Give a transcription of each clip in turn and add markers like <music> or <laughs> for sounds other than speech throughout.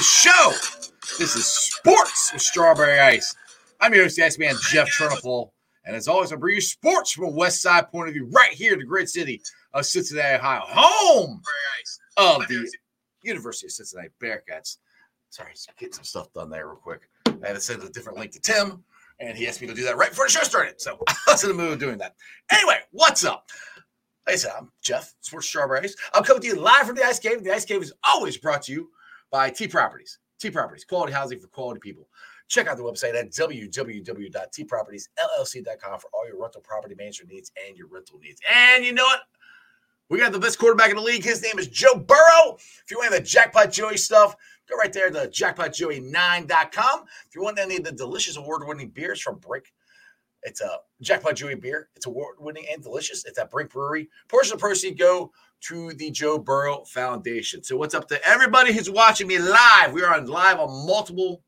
the show. This is Sports with Strawberry Ice. I'm your host, the Ice Man, Jeff Turnipole. And as always, I bring you sports from a West Side point of view right here in the great city of Cincinnati, Ohio, home of the University of Cincinnati Bearcats. Sorry, getting some stuff done there real quick. I had to send a different link to Tim, and he asked me to do that right before the show started. So <laughs> I was in the mood of doing that. Anyway, what's up? Like I said, I'm Jeff, Sports Strawberries. I'm coming to you live from the Ice Cave. The Ice Cave is always brought to you by T Properties. T Properties, quality housing for quality people. Check out the website at www.tpropertiesllc.com for all your rental property management needs and your rental needs. And you know what? We got the best quarterback in the league. His name is Joe Burrow. If you want the Jackpot Joey stuff, go right there to jackpotjoey9.com. If you want any of the delicious award winning beers from Brink, it's a Jackpot Joey beer. It's award winning and delicious. It's at Brink Brewery. Portion of proceeds go to the Joe Burrow Foundation. So, what's up to everybody who's watching me live? We are on live on multiple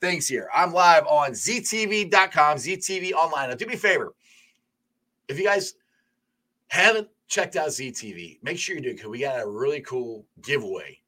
things here. I'm live on ztv.com, ZTV online. Now, do me a favor. If you guys haven't checked out ZTV, make sure you do because we got a really cool giveaway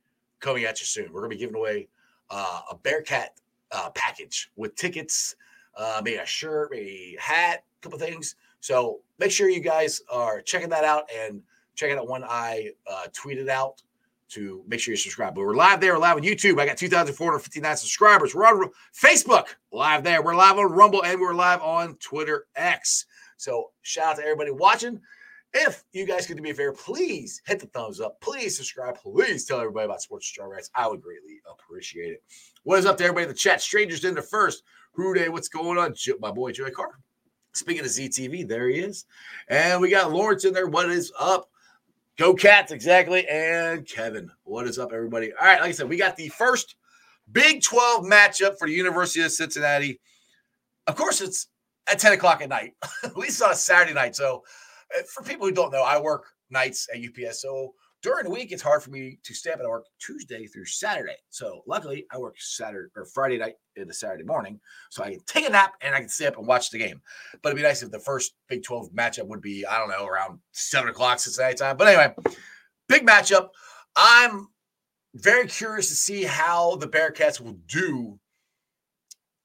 coming at you soon. We're going to be giving away uh, a Bearcat uh, package with tickets uh, maybe a shirt, maybe a hat, a couple things. So make sure you guys are checking that out and checking out when I uh, tweet it out to make sure you subscribe. But we're live there, we're live on YouTube. I got 2,459 subscribers. We're on Facebook live there. We're live on Rumble and we're live on Twitter X. So shout out to everybody watching. If you guys could do me a favor, please hit the thumbs up. Please subscribe. Please tell everybody about Sports Strawberries. I would greatly appreciate it. What is up to everybody in the chat? Strangers in the first. Day, what's going on? My boy Joey Carr. Speaking of ZTV, there he is. And we got Lawrence in there. What is up? Go Cats, exactly. And Kevin, what is up, everybody? All right, like I said, we got the first Big 12 matchup for the University of Cincinnati. Of course, it's at 10 o'clock at night, <laughs> at least on a Saturday night. So, uh, for people who don't know, I work nights at UPS. So, during the week, it's hard for me to stay up and work Tuesday through Saturday. So luckily, I work Saturday or Friday night into Saturday morning, so I can take a nap and I can stay up and watch the game. But it'd be nice if the first Big 12 matchup would be, I don't know, around seven o'clock Cincinnati time. But anyway, big matchup. I'm very curious to see how the Bearcats will do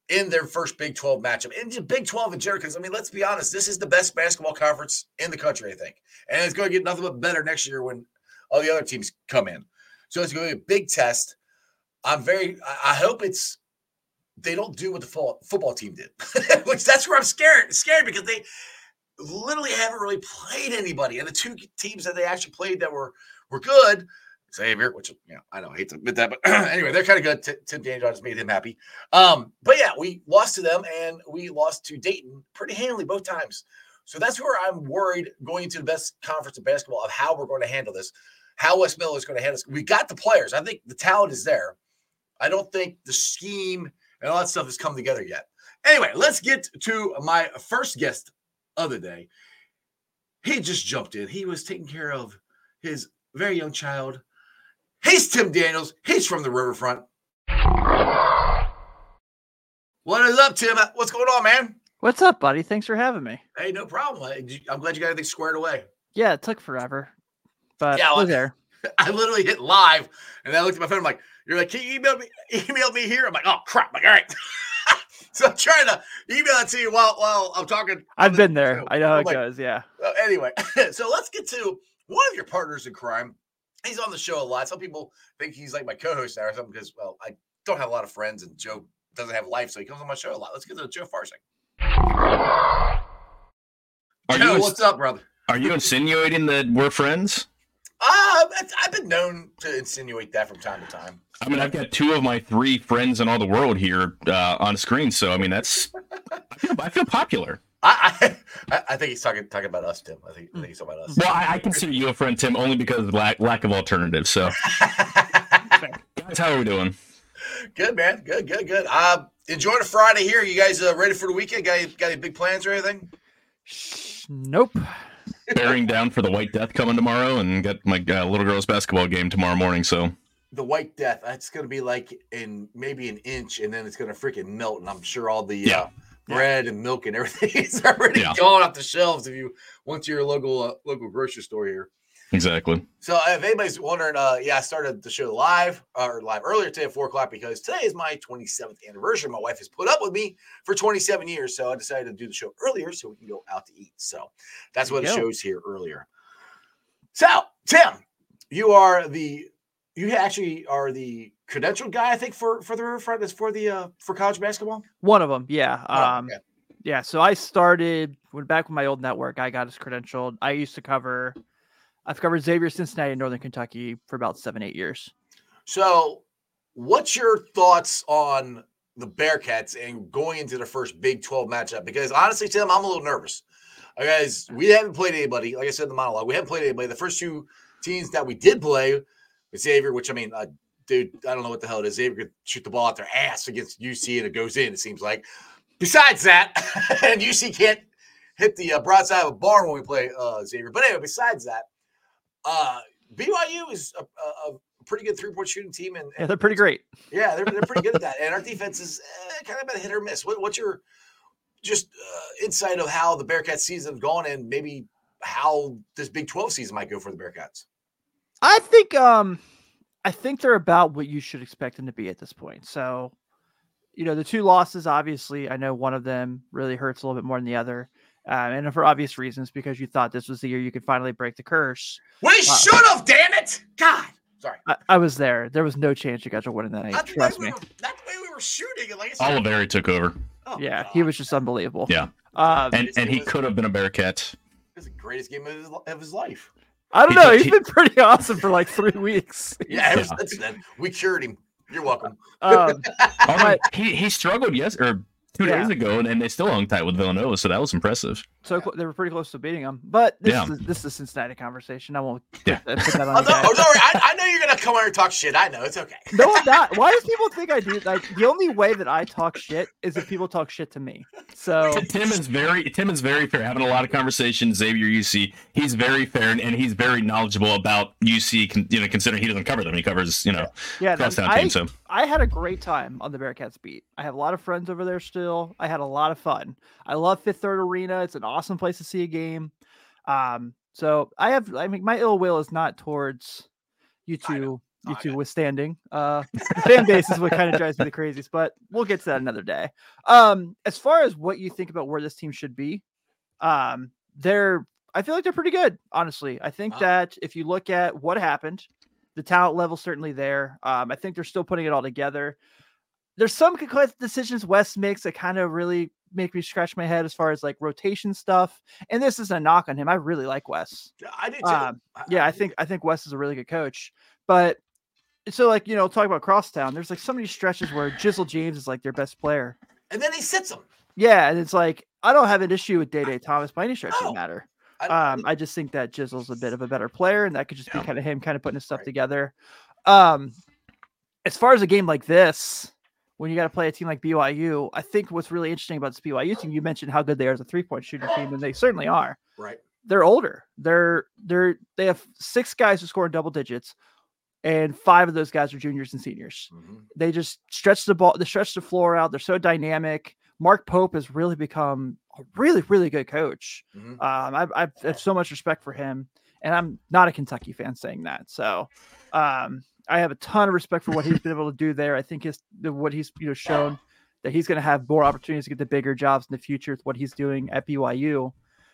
in their first Big 12 matchup. And Big 12 in general, because I mean, let's be honest, this is the best basketball conference in the country, I think. And it's going to get nothing but better next year when all the other teams come in. So it's going to be a big test. I'm very, I hope it's, they don't do what the football team did, <laughs> which that's where I'm scared, scared because they literally haven't really played anybody. And the two teams that they actually played that were, were good, Xavier, which you know, I don't hate to admit that, but <clears throat> anyway, they're kind of good. T- Tim Daniels just made him happy. Um, but yeah, we lost to them and we lost to Dayton pretty handily both times. So that's where I'm worried going into the best conference of basketball of how we're going to handle this how Wes Miller is going to handle this. We got the players. I think the talent is there. I don't think the scheme and all that stuff has come together yet. Anyway, let's get to my first guest of the day. He just jumped in. He was taking care of his very young child. He's Tim Daniels. He's from the riverfront. What is up, Tim? What's going on, man? What's up, buddy? Thanks for having me. Hey, no problem. I'm glad you got everything squared away. Yeah, it took forever but yeah, well, there. <laughs> I literally hit live, and then I looked at my phone. I'm like, "You're like, can you email me? <laughs> Email me here." I'm like, "Oh crap!" I'm like, all right. <laughs> so I'm trying to email it to you while while I'm talking. I've been there. Show. I know how I'm it like, goes. Yeah. Uh, anyway, so let's get to one of your partners in crime. He's on the show a lot. Some people think he's like my co-host now or something because, well, I don't have a lot of friends, and Joe doesn't have life, so he comes on my show a lot. Let's get to Joe Farsing. Are Joe, you, what's up, brother? Are you insinuating that we're friends? Uh, I've been known to insinuate that from time to time. I mean, I've got two of my three friends in all the world here uh, on screen, so I mean, that's I feel, I feel popular. I, I, I think he's talking talking about us, Tim. I think, I think he's talking about us. Well, I, I consider you a friend, Tim, only because of lack lack of alternatives. So, <laughs> guys, how are we doing? Good, man. Good, good, good. Uh, enjoy the Friday here. You guys uh, ready for the weekend? Got any, got any big plans or anything? Nope bearing down for the White Death coming tomorrow, and got my uh, little girl's basketball game tomorrow morning. So the White Death, it's going to be like in maybe an inch, and then it's going to freaking melt. And I'm sure all the yeah. Uh, bread yeah. and milk and everything <laughs> is already yeah. going off the shelves if you went to your local uh, local grocery store here. Exactly. So if anybody's wondering, uh, yeah, I started the show live or live earlier today at four o'clock because today is my 27th anniversary. My wife has put up with me for 27 years, so I decided to do the show earlier so we can go out to eat. So that's why the go. show's here earlier. So Tim, you are the you actually are the credentialed guy, I think, for for the Riverfront. That's for the uh for college basketball. One of them, yeah. Oh, um, okay. yeah. So I started when back with my old network. I got us credentialed. I used to cover I've covered Xavier, Cincinnati, and Northern Kentucky for about seven, eight years. So, what's your thoughts on the Bearcats and going into the first Big 12 matchup? Because honestly, Tim, I'm a little nervous. Guys, we haven't played anybody. Like I said in the monologue, we haven't played anybody. The first two teams that we did play Xavier, which I mean, uh, dude, I don't know what the hell it is. Xavier could shoot the ball out their ass against UC and it goes in, it seems like. Besides that, <laughs> and UC can't hit the uh, broadside of a barn when we play uh, Xavier. But anyway, besides that, uh, BYU is a, a, pretty good three point shooting team, and, and, yeah, they're pretty great. Yeah, they're, they're pretty good at that. And our <laughs> defense is eh, kind of a hit or miss. What, what's your just uh, insight of how the Bearcats season has gone, and maybe how this Big Twelve season might go for the Bearcats? I think um, I think they're about what you should expect them to be at this point. So, you know, the two losses, obviously, I know one of them really hurts a little bit more than the other uh, and for obvious reasons because you thought this was the year you could finally break the curse. We uh, should have, damn it! God, sorry. I, I, was there. There was no chance you guys were winning that night. Trust me. We were, that's the way we were shooting. Like Olivari took over. Oh, yeah, God. he was just unbelievable. Yeah, um, and and he could have been a Bearcat. It was the greatest game of his, of his life. I don't he, know. He's he, been pretty awesome for like three <laughs> weeks. Yeah, was, yeah. we cured him. You're welcome. Um, <laughs> he he struggled yes or two yeah. days ago, and, and, they still hung tight with Villanova, so that was impressive. So yeah. they were pretty close to beating them. But this, yeah. is, this is a Cincinnati conversation. I won't yeah. put that on. oh, no, oh, sorry. I, I, know you're gonna come on and talk shit. I know it's okay. No, I'm not. Why does people think I do? Like the only way that I talk shit is if people talk shit to me. So Tim is very Tim is very fair. Having a lot of conversations. Xavier UC, he's very fair and, and he's very knowledgeable about UC. You know, considering he doesn't cover them, he covers you know yeah, crosstown I, team. So I had a great time on the Bearcats beat. I have a lot of friends over there still. I had a lot of fun. I love Fifth Third Arena. It's an awesome place to see a game. Um, so I have, I mean, my ill will is not towards you two, you two withstanding. Uh, <laughs> the fan base is what kind of drives me the craziest, but we'll get to that another day. Um, as far as what you think about where this team should be, um, they're, I feel like they're pretty good, honestly. I think that if you look at what happened, the talent level certainly there. Um, I think they're still putting it all together. There's some decisions Wes makes that kind of really make me scratch my head as far as like rotation stuff. And this is a knock on him. I really like Wes. I do too. Um, yeah, I think I think Wes is a really good coach. But so like you know, talk about crosstown. There's like so many stretches where Jizzle James is like their best player, and then he sits him. Yeah, and it's like I don't have an issue with Day Day Thomas by any stretch of the matter. I, um, I just think that Jizzle's a bit of a better player, and that could just yeah. be kind of him kind of putting his stuff right. together. Um, as far as a game like this, when you got to play a team like BYU, I think what's really interesting about this BYU team, you mentioned how good they are as a three point shooting team, and they certainly are. Right. They're older. They're they're they have six guys who score in double digits, and five of those guys are juniors and seniors. Mm-hmm. They just stretch the ball, they stretch the floor out. They're so dynamic. Mark Pope has really become a really, really good coach. Mm-hmm. Um, I've, I have so much respect for him, and I'm not a Kentucky fan saying that. So, um, I have a ton of respect for what he's been able to do there. I think his what he's you know shown that he's going to have more opportunities to get the bigger jobs in the future with what he's doing at BYU.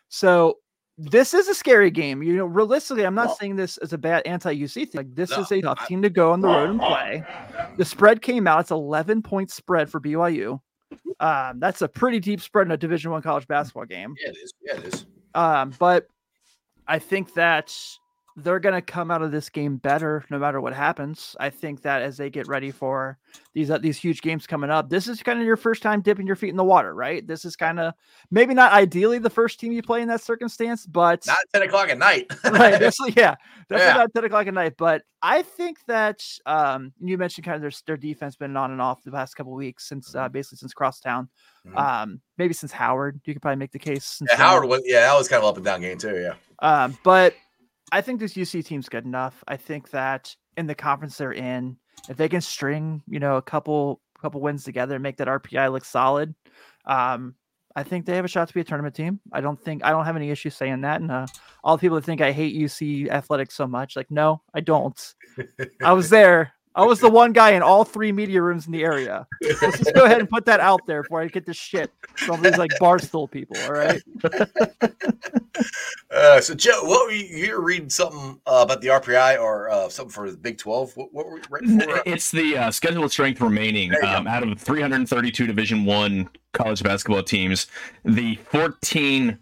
So this is a scary game. You know, realistically, I'm not well, saying this as a bad anti-UC thing. Like this no, is a tough team to go on the road and play. The spread came out. It's 11 point spread for BYU. Um, that's a pretty deep spread in a Division One college basketball game. Yeah, it is. Yeah, it is. Um, but I think that they're going to come out of this game better no matter what happens. I think that as they get ready for these uh, these huge games coming up, this is kind of your first time dipping your feet in the water, right? This is kind of maybe not ideally the first team you play in that circumstance, but not ten o'clock at night, right? <laughs> This, yeah, definitely yeah. not ten o'clock at night. But I think that um, you mentioned kind of their their defense been on and off the past couple weeks since uh, mm-hmm. basically since Crosstown, mm-hmm. um, maybe since Howard. You could probably make the case. Yeah, Howard was yeah, that was kind of up and down game too. Yeah, um, but I think this UC team's good enough. I think that in the conference they're in, if they can string, you know, a couple couple wins together and make that RPI look solid, um, I think they have a shot to be a tournament team. I don't think I don't have any issues saying that. And uh, all the people that think I hate UC athletics so much, like, no, I don't. I was <laughs> there. I was the one guy in all three media rooms in the area. Let's just go ahead and put that out there before I get this shit from these like barstool people. All right. <laughs> uh, so Joe, what were you, you were reading something uh, about the RPI or uh, something for the Big Twelve? What, what were we right before? It's the uh, schedule of strength remaining um, out of 332 Division One college basketball teams. The 14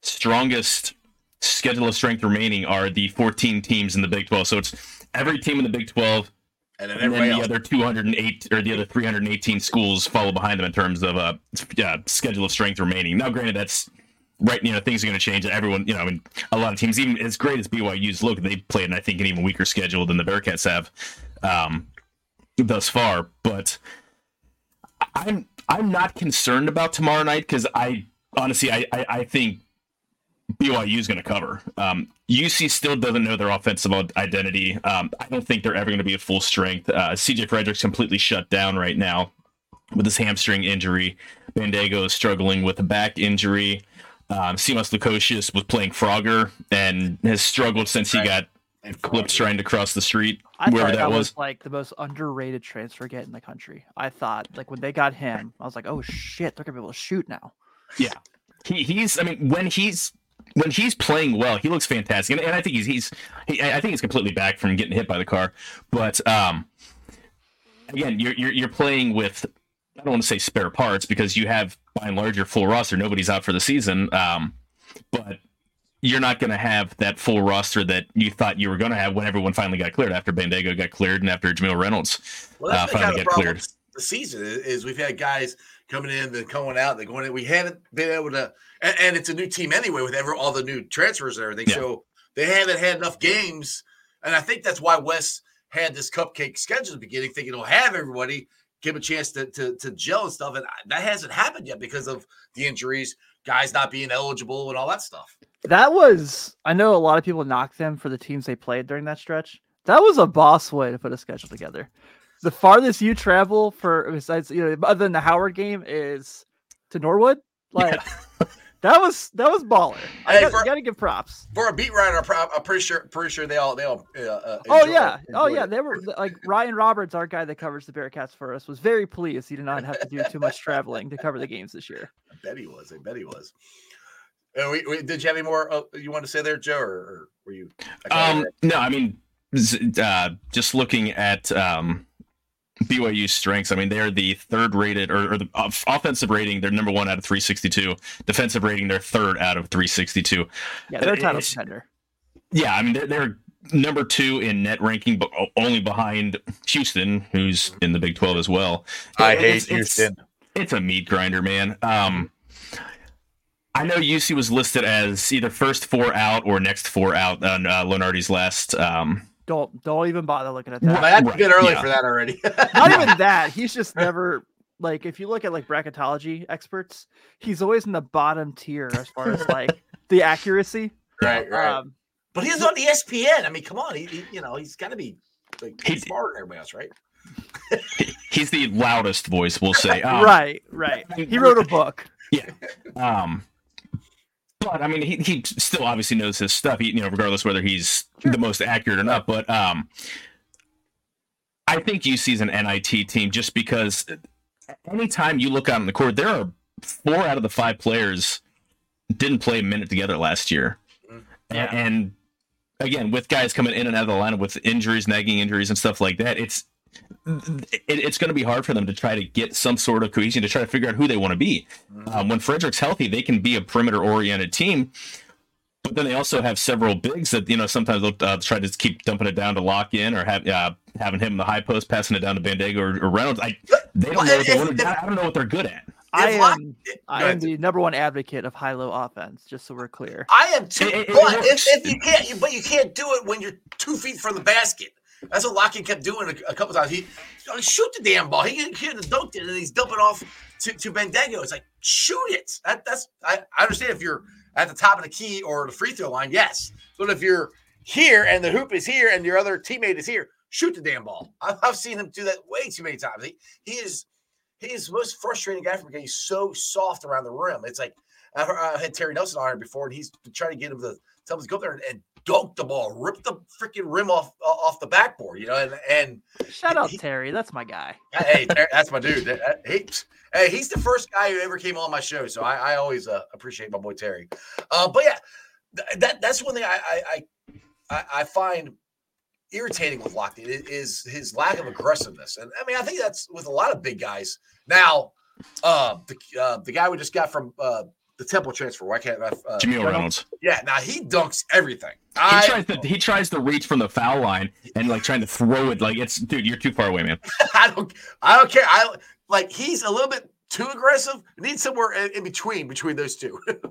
strongest schedule of strength remaining are the 14 teams in the Big 12. So it's every team in the Big 12 and then, and then the else. other 208 or the other 318 schools follow behind them in terms of uh, uh schedule of strength remaining. Now, granted, that's right. You know, things are going to change. Everyone, you know, I mean, a lot of teams, even as great as BYU's look, they played, I think, an even weaker schedule than the Bearcats have um, thus far. But I'm I'm not concerned about tomorrow night because I honestly I, I, I think BYU is going to cover. Um, UC still doesn't know their offensive identity. Um, I don't think they're ever going to be at full strength. Uh, CJ Fredrick's completely shut down right now with his hamstring injury. Bandaogo is struggling with a back injury. Um, Simas Lukosius was playing Frogger and has struggled since he got clipped trying to cross the street, I wherever thought that was. was like the most underrated transfer get in the country. I thought like when they got him, I was like, oh shit, they're gonna be able to shoot now. Yeah, he, he's. I mean, when he's when he's playing well, he looks fantastic, and, and I think he's he's. He, I think he's completely back from getting hit by the car, but um, again, you're you're, you're playing with. I don't want to say spare parts because you have by and large your full roster. Nobody's out for the season, um, but you're not going to have that full roster that you thought you were going to have when everyone finally got cleared after Bandaogo got cleared and after Jamille Reynolds well, uh, finally got cleared. The season is we've had guys coming in, then going out, they're going in. We haven't been able to, and, and it's a new team anyway with every, all the new transfers and everything. Yeah. So they haven't had enough games, and I think that's why Wes had this cupcake schedule at the beginning, thinking he'll have everybody give a chance to, to, to gel and stuff, and that hasn't happened yet because of the injuries, guys not being eligible, and all that stuff. That was, I know a lot of people knocked them for the teams they played during that stretch. That was a boss way to put a schedule together. The farthest you travel for besides you know other than the Howard game is to Norwood. Like yeah. that was that was baller. I got, for, gotta give props for a beat writer. I'm pretty sure pretty sure they all they all. Uh, oh yeah, oh yeah. They were like Ryan Roberts, our guy that covers the Bearcats for us, was very pleased he did not have to do too much traveling to cover the games this year. I bet he was. I bet he was. Uh, we, we, did you have any more uh, you want to say there, Joe, or, or were you? Um, no, I mean, uh, just looking at um, BYU's strengths. I mean, they're the third rated or, or the off- offensive rating. They're number one out of 362. Defensive rating, they're third out of 362. Yeah, they're a title contender. Yeah, I mean, they're, they're number two in net ranking, but only behind Houston, who's in the Big 12 as well. I it's, hate Houston. It's, it's, a meat grinder, man. Um, I know UC was listed as either first four out or next four out on uh, Lunardi's last um, don't don't even bother looking at that. Well, that's right. a bit early yeah. for that already. <laughs> Not even that. He's just never like if you look at like bracketology experts, he's always in the bottom tier as far as like <laughs> the accuracy. Right, right. Um, but he's on the ESPN. I mean, come on, he, he you know he's got to be like he's smarter than everybody else, right? <laughs> he's the loudest voice, we'll say. Um, right, right. He wrote a book. Yeah. Um, but I mean, he, he still obviously knows his stuff. He, you know, regardless whether he's sure. the most accurate or not. But um, I think UC is an NIT team just because anytime you look out on the court, there are four out of the five players didn't play a minute together last year, mm, yeah. and, and again with guys coming in and out of the lineup with injuries, nagging injuries, and stuff like that, it's it, it's going to be hard for them to try to get some sort of cohesion to try to figure out who they want to be. Mm-hmm. Um, when Fredrick's healthy, they can be a perimeter oriented team. But then they also have several bigs that you know sometimes they'll uh, try to keep dumping it down to Lakhin or have uh, having him in the high post, passing it down to Bandaogo or, or Reynolds. I they don't know what they want to, I don't know what they're good at. I am, I am the number one advocate of high low offense, just so we're clear. I am too, it, it, but if, if, you can't, but you can't do it when you're two feet from the basket. That's what Lakhin kept doing a, a couple times. He shoot the damn ball. He could have dunked it, and he's dumping off to, to Bandaogo. It's like shoot it. That, that's I, I understand if you're at the top of the key or the free throw line, yes. But if you're here and the hoop is here and your other teammate is here, shoot the damn ball. <laughs> I've, I've seen him do that way too many times. He, he is he's the most frustrating guy for me he's so soft around the rim. It's like I, I had Terry Nelson on here before, and he's trying to get him to tell him to go there and, and dunk the ball, ripped the freaking rim off off the backboard, you know. And and shout out he, Terry, that's my guy. Hey, that's my dude. He, hey, he's the first guy who ever came on my show, so I, I always uh, appreciate my boy Terry. Uh, but yeah, that that's one thing I I I, I find irritating with Lakhin is his lack of aggressiveness, and I mean I think that's with a lot of big guys. Now, uh, the uh, the guy we just got from uh, the Temple transfer. Why can't I? Uh, Jamille Reynolds. Yeah, now he dunks everything. He I, tries to he tries to reach from the foul line and like trying to throw it like it's dude. You're too far away, man. <laughs> I don't I don't care. I like he's a little bit too aggressive. Need somewhere in, in between between those two. <laughs> but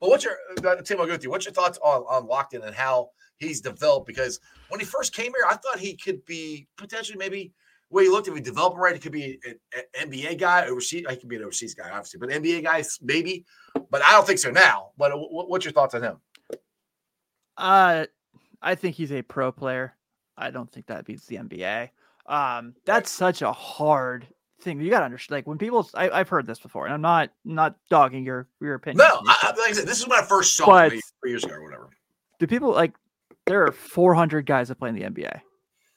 what's your uh, Tim? I'll go with you. What's your thoughts on on Lakhin and how he's developed? Because when he first came here, I thought he could be potentially maybe way he looked, if he developed right, he could be an NBA guy, overseas. He could be an overseas guy, obviously, but NBA guys maybe. But I don't think so now. But what's your thoughts on him? Uh, I think he's a pro player. I don't think that beats the NBA. Um, that's right. such a hard thing. You got to understand. Like when people, I, have heard this before, and I'm not not dogging your your opinion. No, I, like I said, this is when I first saw but it three years ago or whatever. Do people like? There are 400 guys that play in the NBA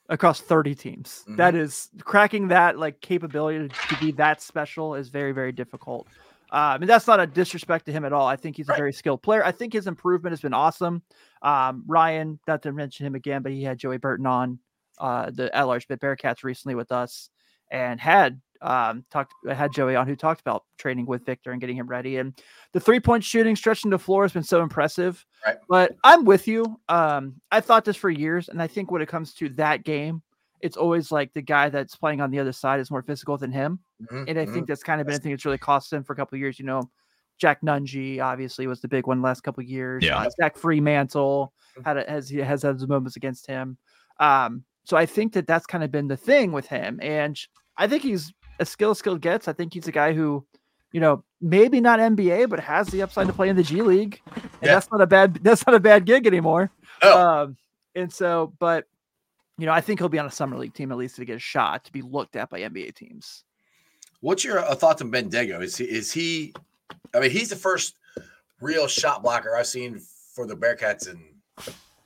across 30 teams. Mm-hmm. That is cracking that like capability to, be that special is very very difficult. Uh, I mean that's not a disrespect to him at all. I think he's right. a very skilled player. I think his improvement has been awesome. Um, Ryan, not to mention him again, but he had Joey Burton on uh, the at large bit Bearcats recently with us and had um, talked had Joey on who talked about training with Victor and getting him ready. And the three point shooting, stretching the floor has been so impressive. Right. But I'm with you. Um, I thought this for years, and I think when it comes to that game, it's always like the guy that's playing on the other side is more physical than him. Mm-hmm, and I mm-hmm. think that's kind of been a thing that's really cost him for a couple of years. You know, Jack Nunge obviously was the big one last couple of years. Yeah. Uh, Zach Freemantle mm-hmm. had a, has has had moments against him. Um, so I think that that's kind of been the thing with him, and I think he's a skill skilled gets. I think he's a guy who, you know, maybe not NBA, but has the upside to play in the G League, and yeah. that's not a bad <laughs> that's not a bad gig anymore. Oh. Um, and so, but you know, I think he'll be on a summer league team at least to get a shot to be looked at by NBA teams. What's your uh, thoughts on Bandaogo? Is he is he? I mean, he's the first real shot blocker I've seen for the Bearcats in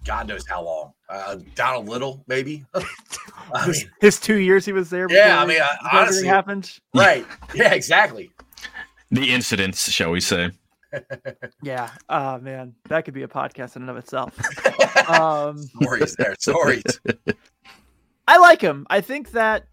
God knows how long. Uh, down a little, maybe. <laughs> I mean, his two years he was there. Yeah, I mean, I, honestly, happened. <laughs> Right? Yeah, exactly. The incidents, shall we say? <laughs> yeah. Oh man, that could be a podcast in and of itself. um, stories there, stories. I like him. I think that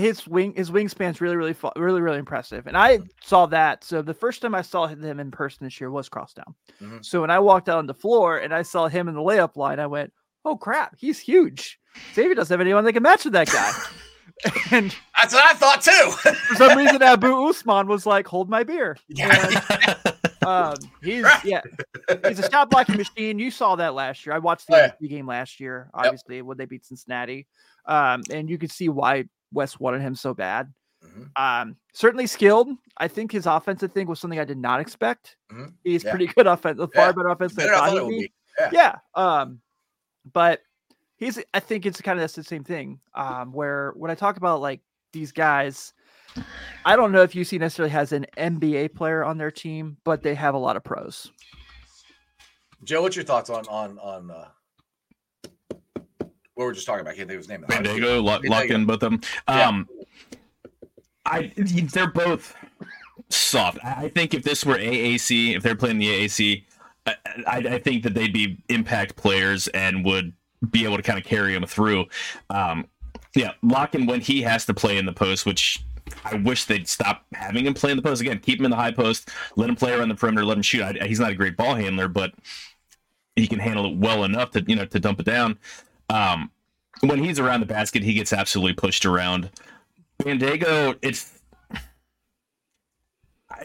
his wing his wingspan's really really really really impressive and i saw that so the first time i saw him in person this year was crosstown mm-hmm. so when i walked out on the floor and i saw him in the layup line i went oh crap he's huge. Xavier doesn't have anyone that can match with that guy. <laughs> And that's what i thought too. <laughs> for some reason Abou Ousmane was like hold my beer. Yeah. And, <laughs> um, he's yeah he's a shot blocking machine. You saw that last year. I watched the oh, yeah. game last year obviously yep. when they beat cincinnati. Um, and you could see why Wes wanted him so bad. Mm-hmm. Um, certainly skilled. I think his offensive thing was something I did not expect. Mm-hmm. He's yeah. pretty good offensive, far yeah. better offense than I thought be. Yeah. yeah. Um, but he's. I think it's kind of that's the same thing. Um, where when I talk about like these guys, I don't know if UC necessarily has an NBA player on their team, but they have a lot of pros. Joe, what's your thoughts on on on uh, what we're just talking about. I can't think of his name. Lock, Lakhin both of them. Um, yeah. I they're both soft. I think if this were AAC, if they're playing the AAC, I, I, I think that they'd be impact players and would be able to kind of carry them through. Um, yeah, Lakhin when he has to play in the post, which I wish they'd stop having him play in the post again. Keep him in the high post, let him play around the perimeter, let him shoot. I, he's not a great ball handler, but he can handle it well enough to you know to dump it down. Um, when he's around the basket, he gets absolutely pushed around. Bandaogo, it's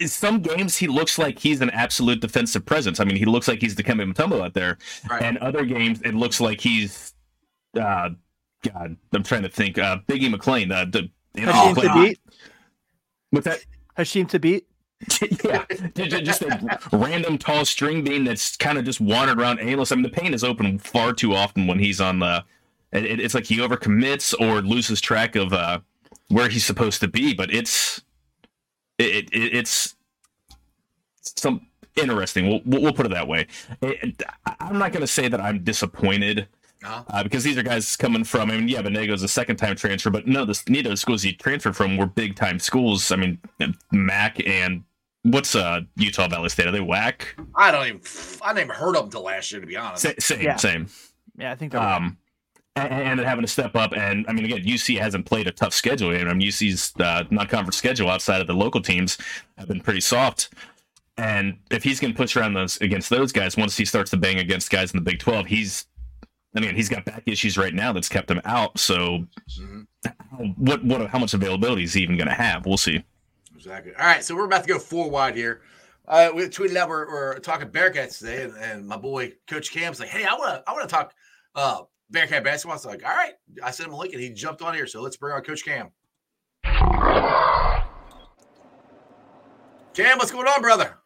some games he looks like he's an absolute defensive presence. I mean, he looks like he's the Kemba Mutombo out there. Right. And other games, it looks like he's, uh, God, I'm trying to think. Uh, Biggie McLean, uh, the Hasheem Thabeet. What's that? Hasheem Thabeet. <laughs> yeah, just a random tall string bean that's kind of just wandered around aimless. I mean, the paint is open far too often when he's on the. It, it's like he overcommits or loses track of uh, where he's supposed to be. But it's it, it, it's some interesting. We'll, we'll put it that way. It, I'm not going to say that I'm disappointed. Uh, because these are guys coming from. I mean, yeah, Bandaogo's a second time transfer, but no, this, neither of the schools he transferred from were big time schools. I mean, Mac and what's uh Utah Valley State? Are they whack? I don't even. I never heard of them till last year, to be honest. Sa- same, yeah. same. Yeah, I think. They're Um, and, and having to step up, and I mean, again, UC hasn't played a tough schedule. I mean, UC's uh, non-conference schedule outside of the local teams have been pretty soft. And if he's going to push around those against those guys, once he starts to bang against guys in the Big Twelve, he's, I mean, he's got back issues right now that's kept him out. So, mm-hmm. what, what, how much availability is he even going to have? We'll see. Exactly. All right, so we're about to go four wide here. Uh, we tweeted out we're, we're talking Bearcats today, and, and, my boy Coach Cam's like, "Hey, I want to I want to talk uh, Bearcat basketball." I was like, "All right," I sent him a link, and he jumped on here. So let's bring on Coach Cam. Cam, what's going on, brother?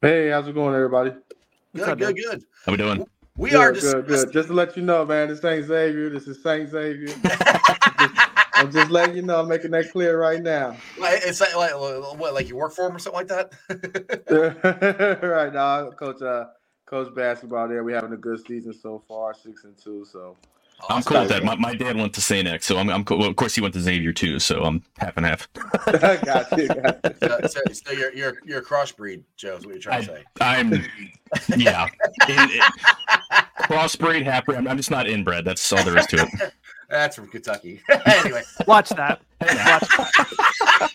Hey, how's it going, everybody? Good, good, good. How we doing? We good, are good, good. Just to let you know, man, this ain't Xavier. This is Saint Xavier. <laughs> I'm just letting you know. I'm making that clear right now. Like, it's like, like what, like you work for him or something like that. <laughs> right now, coach, uh, coach basketball. There, we're having a good season so far, six and two. So I'm cool with that. My, my dad went to St. X, so I'm, I'm cool. Well, of course, he went to Xavier too, so I'm half and half. <laughs> got you. Got you. So, so, you're you're you're a crossbreed, Joe. Is what you're trying I, to say? I'm, yeah, <laughs> in, in, crossbreed, half breed. I'm, I'm, just not inbred. That's all there is to it. <laughs> That's from Kentucky. <laughs> anyway, watch that. Watch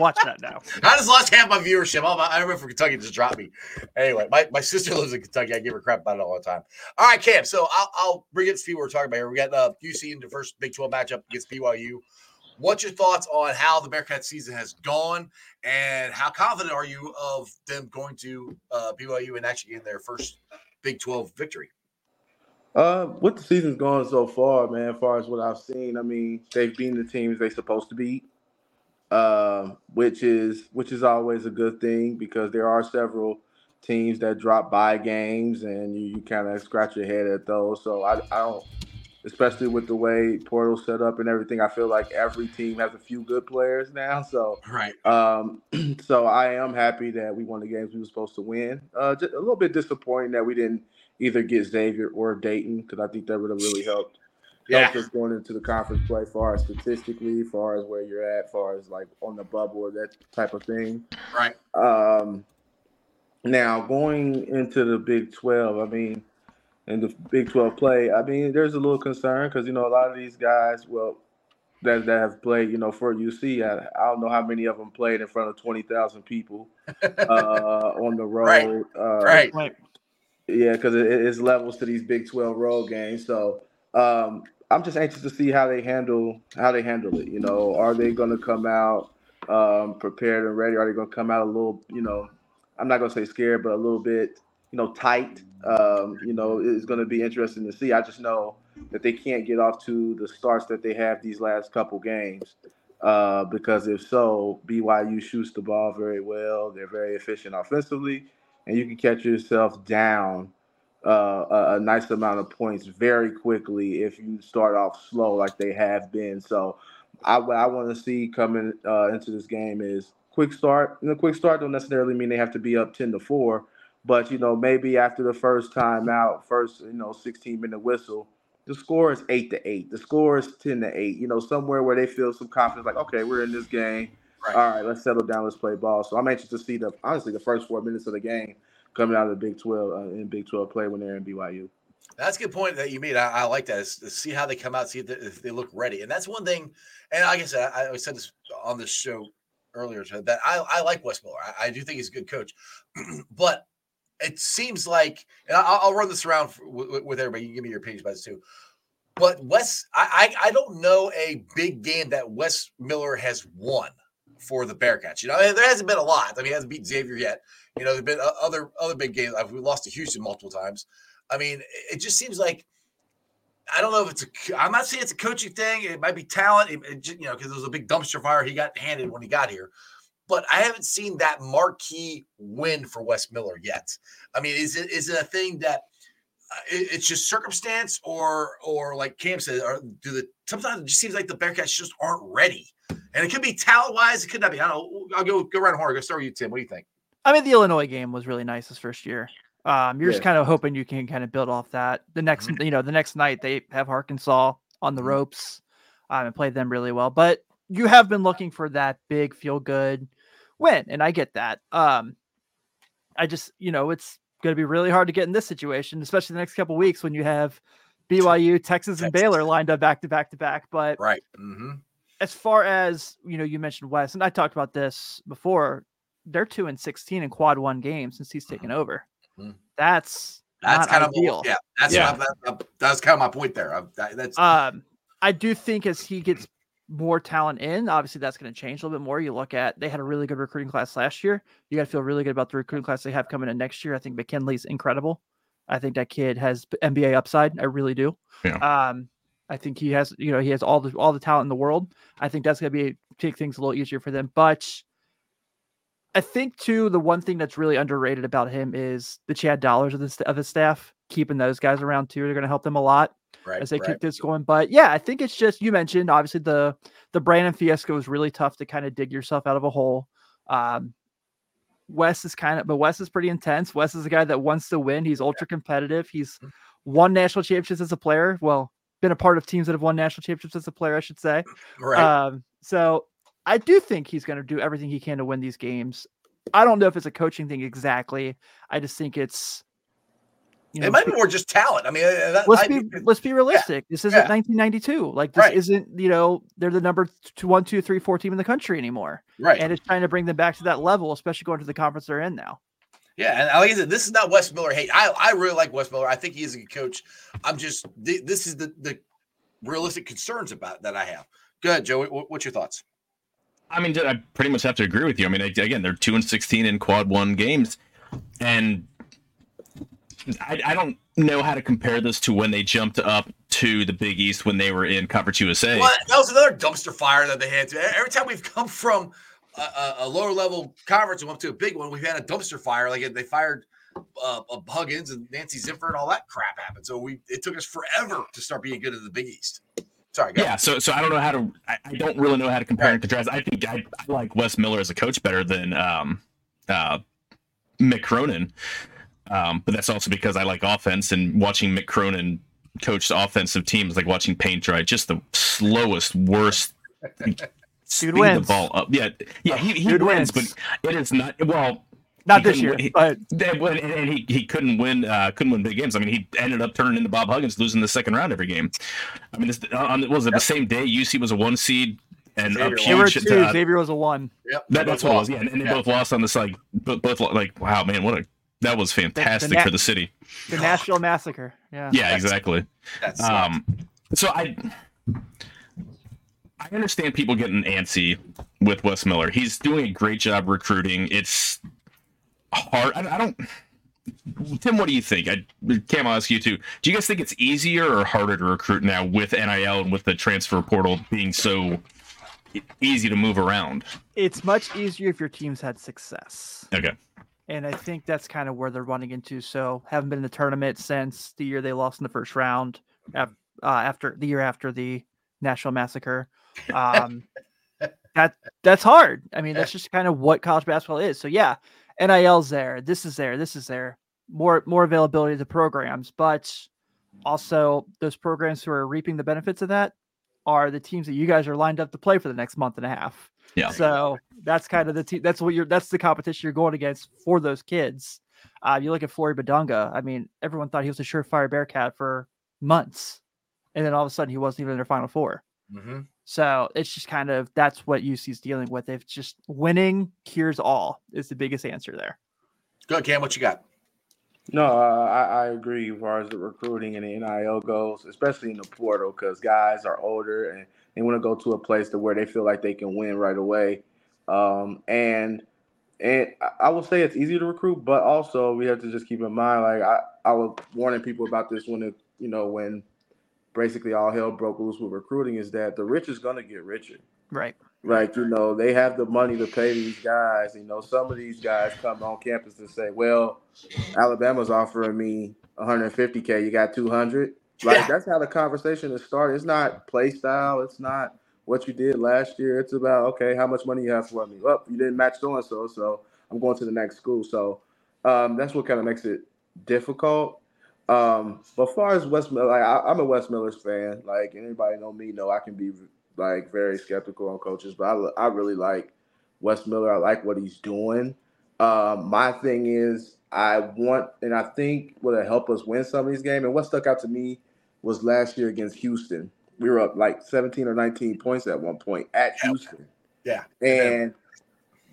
Watch that now. I just lost half my viewership. All my, I remember from Kentucky just dropped me. Anyway, my, my sister lives in Kentucky. I give her crap about it all the time. All right, Cam. So I'll, I'll bring it to what we're talking about here. We got uh, UC in the first Big 12 matchup against BYU. What's your thoughts on how the Bearcat season has gone, and how confident are you of them going to uh, BYU and actually getting their first Big 12 victory? Uh, what the season's gone so far, man. As far as what I've seen, I mean, they've beaten the teams they're supposed to beat uh, which is which is always a good thing because there are several teams that drop by games and you, you kind of scratch your head at those. So I, I don't, especially with the way portal set up and everything. I feel like every team has a few good players <laughs> now. So right. Um, <clears throat> so I am happy that we won the games we were supposed to win. Uh, just a little bit disappointing that we didn't either get Xavier or Dayton because I think that would have really helped yeah. helps us going into the conference play, far as statistically, far as where you're at, far as like on the bubble or that type of thing. Right. Um, now going into the Big Twelve, I mean, in the Big Twelve play, I mean, there's a little concern because you know a lot of these guys, well, that that have played, you know, for UC, I, I don't know how many of them played in front of twenty thousand people <laughs> uh, on the road. Right. Uh, right. Yeah, because it, it's levels to these Big Twelve road games, so. Um, I'm just anxious to see how they handle how they handle it. You know, are they going to come out um, prepared and ready? Are they going to come out a little, you know, I'm not going to say scared, but a little bit, you know, tight. Um, you know, it's going to be interesting to see. I just know that they can't get off to the starts that they have these last couple games. Uh, because if so, BYU shoots the ball very well. They're very efficient offensively, and you can catch yourself down uh, a, nice amount of points very quickly if you start off slow like they have been. So, I, what I want to see coming uh, into this game is quick start. And a quick start don't necessarily mean they have to be up ten to four, but you know maybe after the first time out, first you know sixteen minute whistle, the score is eight to eight. The score is ten to eight. You know somewhere where they feel some confidence, like okay, we're in this game. Right. All right, let's settle down. Let's play ball. So I'm anxious to see the honestly the first four minutes of the game coming out of the Big 12 uh, in Big 12 play when they're in BYU. That's a good point that you made. I, I like that. Is, is see how they come out, see if they, if they, look ready, and that's one thing. And like I said, I, I said this on this show earlier that I, I like Wes Miller. I, I, do think he's a good coach, <clears throat> but it seems like, and I'll, I'll run this around for, with, with, everybody. You can give me your opinions about this too. But Wes, I, I don't know a big game that Wes Miller has won for the Bearcats. You know, there hasn't been a lot. I mean, he hasn't beat Xavier yet. You know, there've been other other big games. We lost to Houston multiple times. I mean, it just seems like I don't know if it's a. I'm not saying it's a coaching thing. It might be talent. It, it, you know, because it was a big dumpster fire he got handed when he got here. But I haven't seen that marquee win for Wes Miller yet. I mean, is it is it a thing that uh, it's just circumstance, or or like Cam said, or do the sometimes it just seems like the Bearcats just aren't ready And it could be talent wise. It could not be. I don't know. I'll go go around horn. Go start with you, Tim. What do you think? I mean, the Illinois game was really nice this first year. Um, you're just kind of hoping you can kind of build off that. The next, Mhm. you know, the next night they have Arkansas on the Mhm. ropes um, and played them really well. But you have been looking for that big feel good win, and I get that. Um, I just, you know, it's going to be really hard to get in this situation, especially the next couple weeks when you have BYU, Texas, and Texas. Baylor lined up back to back to back. But Right. Mm-hmm. As far as you know, you mentioned Wes, and I talked about this before. They're two and sixteen in quad one games since he's taken over. Mhm. That's That's kind ideal. of yeah. That's Yeah. What I, that, that's kind of my point there. I, that, that's um. I do think as he gets more talent in, obviously that's going to change a little bit more. You look at they had a really good recruiting class last year. You got to feel really good about the recruiting class they have coming in next year. I think McKinley's incredible. I think that kid has b- NBA upside. I really do. Yeah. Um, I think he has, you know, he has all the all the talent in the world. I think that's going to be take things a little easier for them. But I think too, the one thing that's really underrated about him is the Chad Dollars of the of his staff. Keeping those guys around too, they're going to help them a lot right. as they right. keep this going. But yeah, I think it's just you mentioned obviously the the Brannen Fiasco was really tough to kind of dig yourself out of a hole. Um, Wes is kind of, but Wes is pretty intense. Wes is a guy that wants to win. He's ultra competitive. He's won national championships as a player. Well, been a part of teams that have won national championships as a player, I should say. Right. Um, so I do think he's going to do everything he can to win these games. I don't know if it's a coaching thing exactly. I just think it's. You it might be more just talent. I mean, uh, that, let's I- be let's be realistic. This isn't yeah. 1992. Like this Right. isn't you know they're the number two, one, two, three, four team in the country anymore, right. and it's trying to bring them back to that level, especially going to the conference they're in now. Yeah, and like I said, this is not Wes Miller hate. I, I really like Wes Miller. I think he is a good coach. I'm just th- this is the the realistic concerns about that I have. Go ahead, Joey. What, what's your thoughts? I mean, I pretty much have to agree with you. I mean, again, they're two and sixteen in quad one games, and I, I don't know how to compare this to when they jumped up to the Big East when they were in Conference USA. Well, that was another dumpster fire that they had. Every time we've come from a, a, a lower level conference and up to a big one, we've had a dumpster fire. Like they fired uh, uh, Huggins and Nancy Zimpher and all that crap happened. So we it took us forever to start being good in the Big East. Sorry, go Yeah, so so I don't know how to. I, I don't really know how to compare and contrast. I think I, I like Wes Miller as a coach better than um, uh, Mick Cronin, um, but that's also because I like offense and watching Mick Cronin coach offensive teams like watching paint dry. Just the slowest, worst. <laughs> speed the wins. ball up. Yeah, yeah, he, he wins, wins. but it is not. Well, Not this year, he- but and and he, he couldn't win uh, couldn't win big games. I mean, he ended up turning into Bob Huggins, losing the second round every game. I mean, this, on was it the same day UC was a one seed and Xavier up lost. they were huge. two. uh, Xavier was a one. Yep, that, that's what it was. Yeah, and, and they Yeah. both lost on this like both, both like wow man, what a that was fantastic na- for the city. The Nashville massacre. Yeah. Yeah, exactly. That sucked. Um, so I I understand people getting antsy with Wes Miller. He's doing a great job recruiting. It's hard. I, I don't. Tim, what do you think? I, Cam, I'll ask you too. Do you guys think it's easier or harder to recruit now with NIL and with the transfer portal being so easy to move around? It's much easier if your team's had success. Okay. And I think that's kind of where they're running into. So haven't been in the tournament since the year they lost in the first round, uh, after the year after the Nashville massacre. Um, that that's hard. I mean, that's just kind of what college basketball is. So yeah, NIL's there. This is there. This is there. More more availability of the programs, but also those programs who are reaping the benefits of that are the teams that you guys are lined up to play for the next month and a half. Yeah. So that's kind of the team. That's what you're. That's the competition you're going against for those kids. Uh, you look at Flory Bidunga. I mean, everyone thought he was a surefire Bearcat for months, and then all of a sudden he wasn't even in their Final Four. Mhm. So it's just kind of that's what UC's dealing with. If just winning cures all is the biggest answer there. Good, Cam. What you got? No, uh, I, I agree as far as the recruiting and the NIL goes, especially in the portal, because guys are older and they want to go to a place to where they feel like they can win right away. Um, and and I- I will say it's easy to recruit, but also we have to just keep in mind, like I, I was warning people about this when it, you know, when basically all hell broke loose with recruiting, is that the rich is gonna get richer. Right. Like, you know, they have the money to pay these guys. You know, some of these guys come on campus and say, well, Alabama's offering me 150K. You got 200. Like, Yeah. that's how the conversation is started. It's not play style. It's not what you did last year. It's about okay, how much money you have for me. Well, you didn't match so and so, so I'm going to the next school. So um, that's what kind of makes it difficult. Um, but as far as Wes Miller, like, I, am a Wes Millers fan. Like anybody know me, know I can be like very skeptical on coaches, but I, I really like Wes Miller. I like what he's doing. Um, my thing is, I want, and I think will help us win some of these games. And what stuck out to me was last year against Houston. We were up like 17 or 19 points at one point at Houston. Yeah. And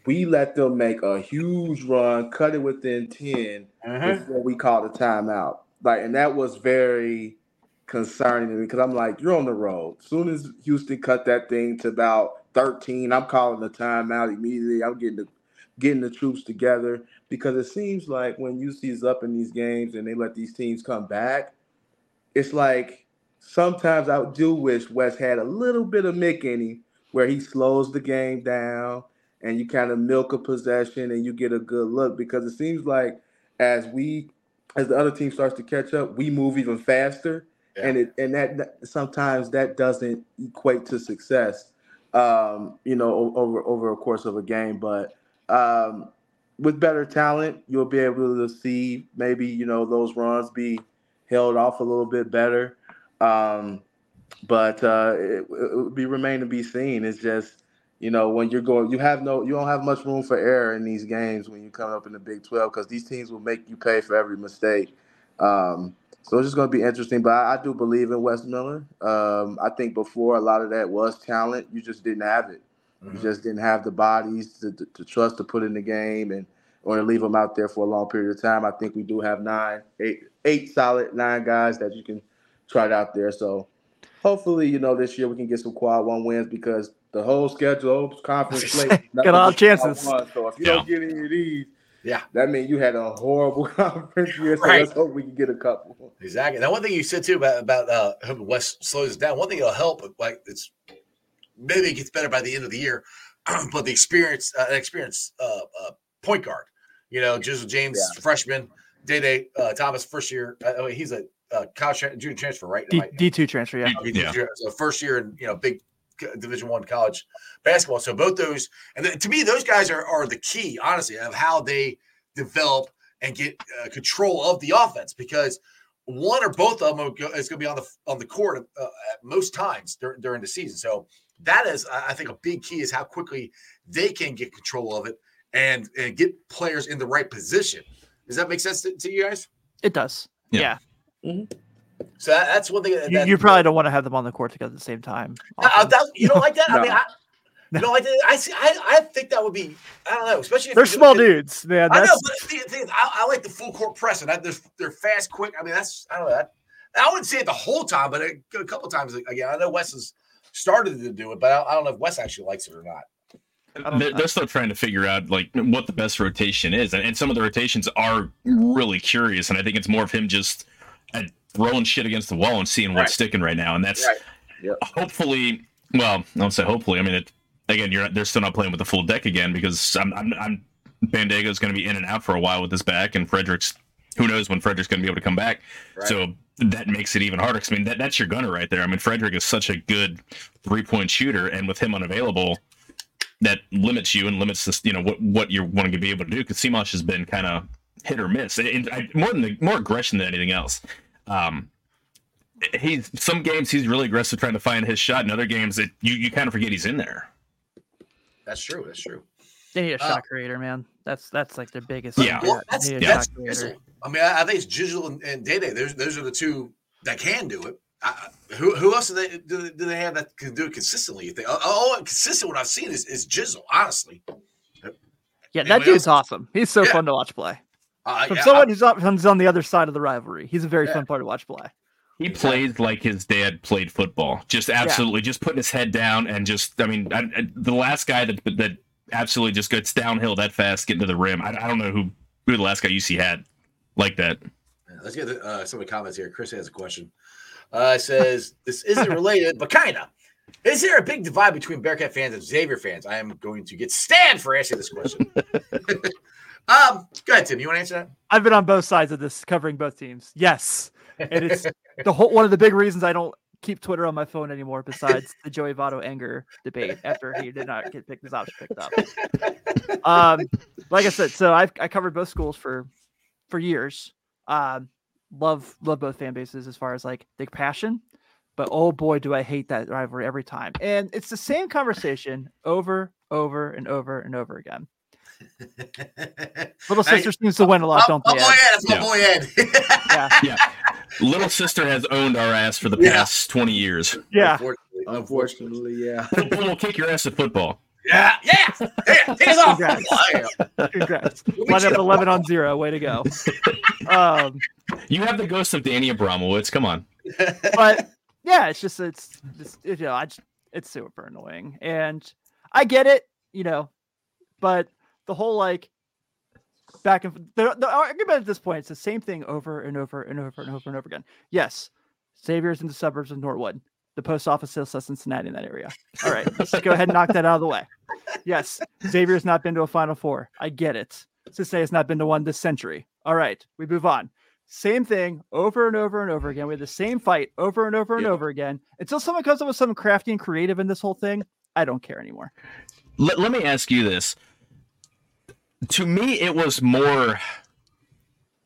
we let them make a huge run, cut it within 10 Mhm. before we called a timeout. Like, and that was very concerning to me because I'm like, you're on the road. soon as Houston cut that thing to about 13, I'm calling the timeout immediately. I'm getting the getting the troops together because it seems like when UC's up in these games and they let these teams come back, it's like sometimes I do wish Wes had a little bit of Mick in him where he slows the game down and you kind of milk a possession and you get a good look because it seems like as we as the other team starts to catch up, we move even faster. Yeah. And it and that, that sometimes that doesn't equate to success um, you know, over over a course of a game. But um, with better talent, you'll be able to see maybe you know those runs be held off a little bit better. Um, but uh, it, it would be remain to be seen. It's just you know when you're going, you have no, you don't have much room for error in these games when you come up in the Big Twelve because these teams will make you pay for every mistake. Um, so it's just going to be interesting. But I, I do believe in Wes Miller. Um, I think before a lot of that was talent. You just didn't have it. You Mhm. just didn't have the bodies to, to, to trust to put in the game and or to leave them out there for a long period of time. I think we do have nine, eight, eight solid nine guys that you can try it out there. So hopefully, you know, this year we can get some quad one wins because the whole schedule, conference <laughs> slate, Got nothing all but chances. one. So if you Yeah. don't get any of these, Yeah. that means you had a horrible <laughs> conference year. So Right. let's hope we can get a couple. Exactly. Now, one thing you said too about about uh, Wes slows it down. One thing that'll help, like it's maybe it gets better by the end of the year, <clears throat> but the experience, uh, experience uh, uh, point guard. You know, Jizzle James, freshman, Day Day uh, Thomas, first year. Uh, oh, he's a uh, college junior transfer, right? D Am I- D two transfer. Yeah. Okay, Yeah. So first year in you know big Division One college basketball. So both those, and then, to me, those guys are are the key, honestly, of how they develop and get uh, control of the offense because one or both of them are go- is going to be on the on the court uh, at most times dur- during the season. So that is, I I think, a big key is how quickly they can get control of it and and get players in the right position. Does that make sense to, to you guys? It does. Yeah. Yeah. Mm-hmm. So that, that's one thing. That, You, you probably don't want to have them on the court together at the same time. Often. that- you don't like that? I mean, No. I, you don't like that? I see. I, I think that would be. I don't know, especially if They're you do- small dudes, man. I know, but the thing is, I, I like the full court press, and that they're, they're fast, quick. I mean, that's I don't know. That, I wouldn't say it the whole time, but a, a couple times again. I know Wes has started to do it, but I, I don't know if Wes actually likes it or not. don't- They're, they're still trying to figure out like what the best rotation is, and, and some of the rotations are mm-hmm. really curious. And I think it's more of him just uh, throwing shit against the wall and seeing what's Right. sticking right now. And that's Right. Yep. hopefully. Well, I don't say hopefully. I mean, it, again, you're they're still not playing with the full deck again because I'm I'm, I'm Bandaogo is going to be in and out for a while with his back, and Fredricks. Who knows when Fredrick's going to be able to come back? Right. So that makes it even harder. 'cause, I mean, that, that's your gunner right there. I mean, Fredrick is such a good three point shooter, and with him unavailable, that limits you and limits this, you know, what what you're wanting to be able to do. Because Seamosh has been kind of hit or miss, and I, more than the, more aggression than anything else. Um, he's some games he's really aggressive trying to find his shot, and other games that you you kind of forget he's in there. That's true. That's true. they need a Uh, shot creator, man. That's that's like their biggest. Yeah. Well, that's They need that's. shot creator. Jizzle. I mean, I, I think it's Jizzle and, and Day Day. Those those are the two that can do it. I, who who else do they do, they- do they have that can do it consistently? You think? Oh, oh consistent. What I've seen is is Jizzle. Honestly, Yeah, Anybody that dude's else? awesome. He's so Yeah. fun to watch play. Uh, From yeah, someone I- who's on, who's on the other side of the rivalry, he's a very Yeah. fun part to watch play. He Exactly. plays like his dad played football, just absolutely, just putting his head down and just. I mean, I, I, the last guy that that absolutely just gets downhill that fast, getting to the rim. I, I don't know who who the last guy UC had like that. Let's get the, uh, some of the comments here. Chris has a question. Uh, says <laughs> this isn't related, but kinda. Is there a big divide between Bearcat fans and Xavier fans? I am going to get stabbed for asking this question. <laughs> um, go ahead, Tim. You want to answer that? I've been on both sides of this, covering both teams. Yes, and it's the whole one of the big reasons I don't keep Twitter on my phone anymore besides the Joey Votto anger debate after he did not get picked his option picked up. Um, like I said, so I've I covered both schools for for years. Um, love love both fan bases as far as like the passion, but oh boy, do I hate that rivalry every time. And it's the same conversation over, over, and over and over again. <laughs> Little sister seems to win a lot, don't my they? boy Ed? Ed, that's my Yeah. boy Ed. Yeah, Yeah. Little sister has owned our ass for the Yeah. past 20 years. yeah. Unfortunately, Unfortunately, yeah. Football will kick your ass at football. Yeah, yeah, yeah. Take us off. Congrats. Congrats. Line up 11 on zero. Way to go. <laughs> Um, You have the ghost of Danny Abramowicz. Come on. but yeah, it's just it's, it's you know I just it's super annoying, and I get it, you know, but the whole like back and the the argument at this point it's the same thing over and over and over and over and over again. Yes, Xavier's in the suburbs of Norwood. The post office still says Cincinnati in that area. All right, let's just go ahead and knock that out of the way. Yes, Xavier's not been to a Final Four. I get it. Cincinnati has not been to one this century. All right, we move on. Same thing over and over and over again. We have the same fight over and over and Yep. over again until someone comes up with something crafty and creative in this whole thing. I don't care anymore. Let, let me ask you this. To me, it was more.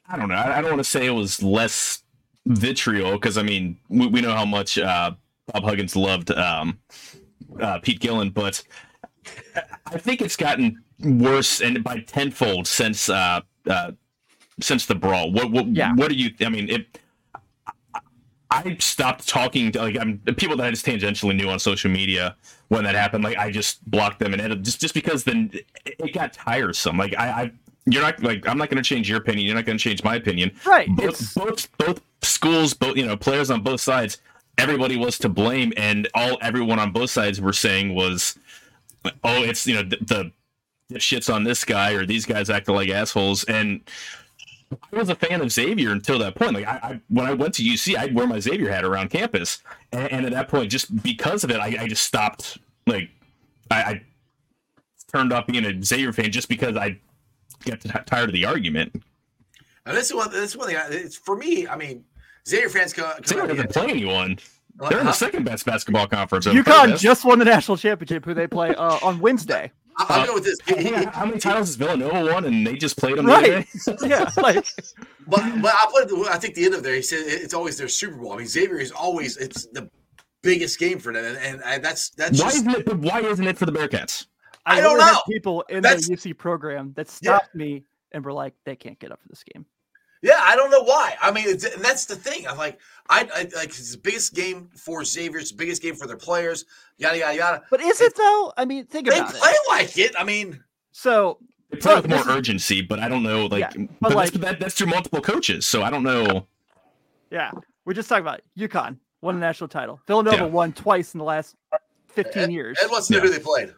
I don't know. I, I don't want to say it was less vitriol because I mean we, we know how much uh, Bob Huggins loved um, uh, Pete Gillen, but I think it's gotten worse and by tenfold since uh, uh, since the brawl. What what Yeah. what do you? I mean it. I stopped talking to like I'm people that I just tangentially knew on social media when that happened. Like I just blocked them and ended just just because then it, got tiresome. Like I, I you're not like I'm not going to change your opinion. You're not going to change my opinion. Right. Both, both both schools, both you know players on both sides. Everybody was to blame, and all everyone on both sides were saying was, "Oh, it's you know the, the, the shits on this guy or these guys acting like assholes." And I was a fan of Xavier until that point. Like I, I when I went to UC, I'd wear my Xavier hat around campus, and, and at that point, just because of it, I, I just stopped. Like I, I turned off being a Xavier fan just because I got t- tired of the argument. And this is one. This is one thing. I- It's for me. I mean, Xavier fans come. come Xavier at me doesn't play anyone. They're in the second best basketball conference. of UConn just won the national championship. Who they play uh, on Wednesday? I- I'll go with this. <laughs> He- he- How many titles has Villanova won, and they just played them Right. the other day? <laughs> <laughs> Yeah, like But but I put. I think the end of there. He said it's always their Super Bowl. I mean, Xavier is always it's the biggest game for them, and, and I, that's that's Why just isn't it? Why isn't it for the Bearcats? I don't literally had know. People in That's- the UC program that Yeah. stopped me and were like, they can't get up for this game. Yeah. I don't know why. I mean, it's, and that's the thing. I'm like I, I like it's the biggest game for Xavier. It's the biggest game for their players. Yada yada yada. But is it though? I mean, think They about play it. like it. I mean, So They play Look, with more urgency, but I don't know. Like, Yeah, but, but that's, that, that's through multiple coaches, so I don't know. yeah, we're just talking about it. UConn won a national title. Villanova Yeah. won twice in the last 15 years. Ed wants to know Yeah. who they played.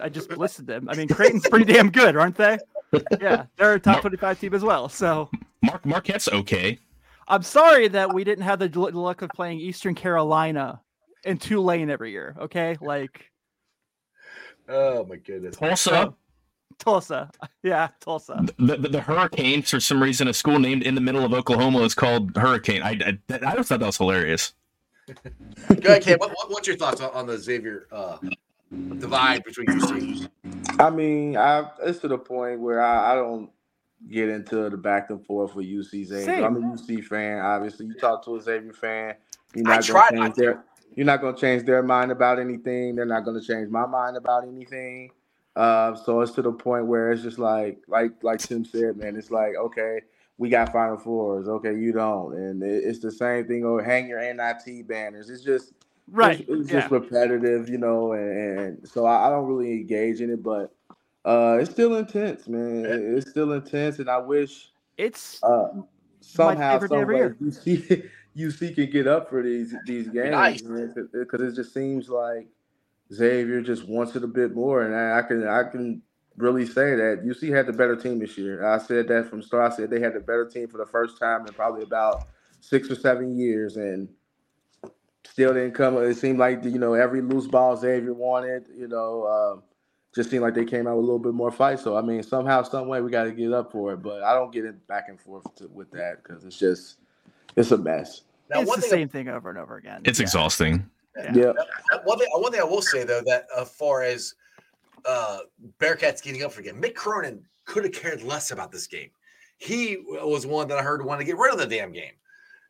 I just listed them. I mean, Creighton's pretty damn good, aren't they? Yeah, they're a top Mar- 25 team as well. So Mark Marquette's okay. I'm sorry that we didn't have the luck of playing Eastern Carolina and Tulane every year. Okay, like Oh my goodness. Tulsa, Tulsa. <laughs> Yeah, Tulsa. the, the the Hurricanes, for some reason, a school named in the middle of Oklahoma is called Hurricane. I I, I just thought that was hilarious. <laughs> Go ahead, Cam. What, what, what's your thoughts on, on the Xavier uh, divide between two teams? I mean, I it's to the point where I, I don't get into the back and forth with UC Xavier. I'm a UC fan, obviously. You talk to a Xavier fan, you're not tried gonna change to. their you're not gonna change their mind about anything. They're not gonna change my mind about anything. Uh, so it's to the point where it's just like like like Tim said, man. It's like okay, we got Final Fours. Okay, you don't, and it, it's the same thing. Or hang your NIT banners. It's just Right. it's, it's yeah. just repetitive, you know, and, and so I, I don't really engage in it, but uh, it's still intense, man. It- It's still intense, and I wish It's uh, somehow, favorite day some every way, year. <laughs> UC UC can get up for these these games, nice. because it just seems like Xavier just wants it a bit more, and I, I can I can really say that UC had the better team this year. I said that from start. I said they had the better team for the first time in probably about six or seven years, and still didn't come. It seemed like you know every loose ball Xavier wanted. You know, um, just seemed like they came out with a little bit more fight. So I mean, somehow, some way, we got to get up for it. But I don't get it back and forth to, with that because it's just it's a mess. Now, it's the thing, same thing over and over again. It's Yeah. exhausting. Yeah. Uh, One thing, one thing I will say though, that as far as uh, Bearcats getting up for the game, Mick Cronin could have cared less about this game. He was one that I heard wanted to get rid of the damn game.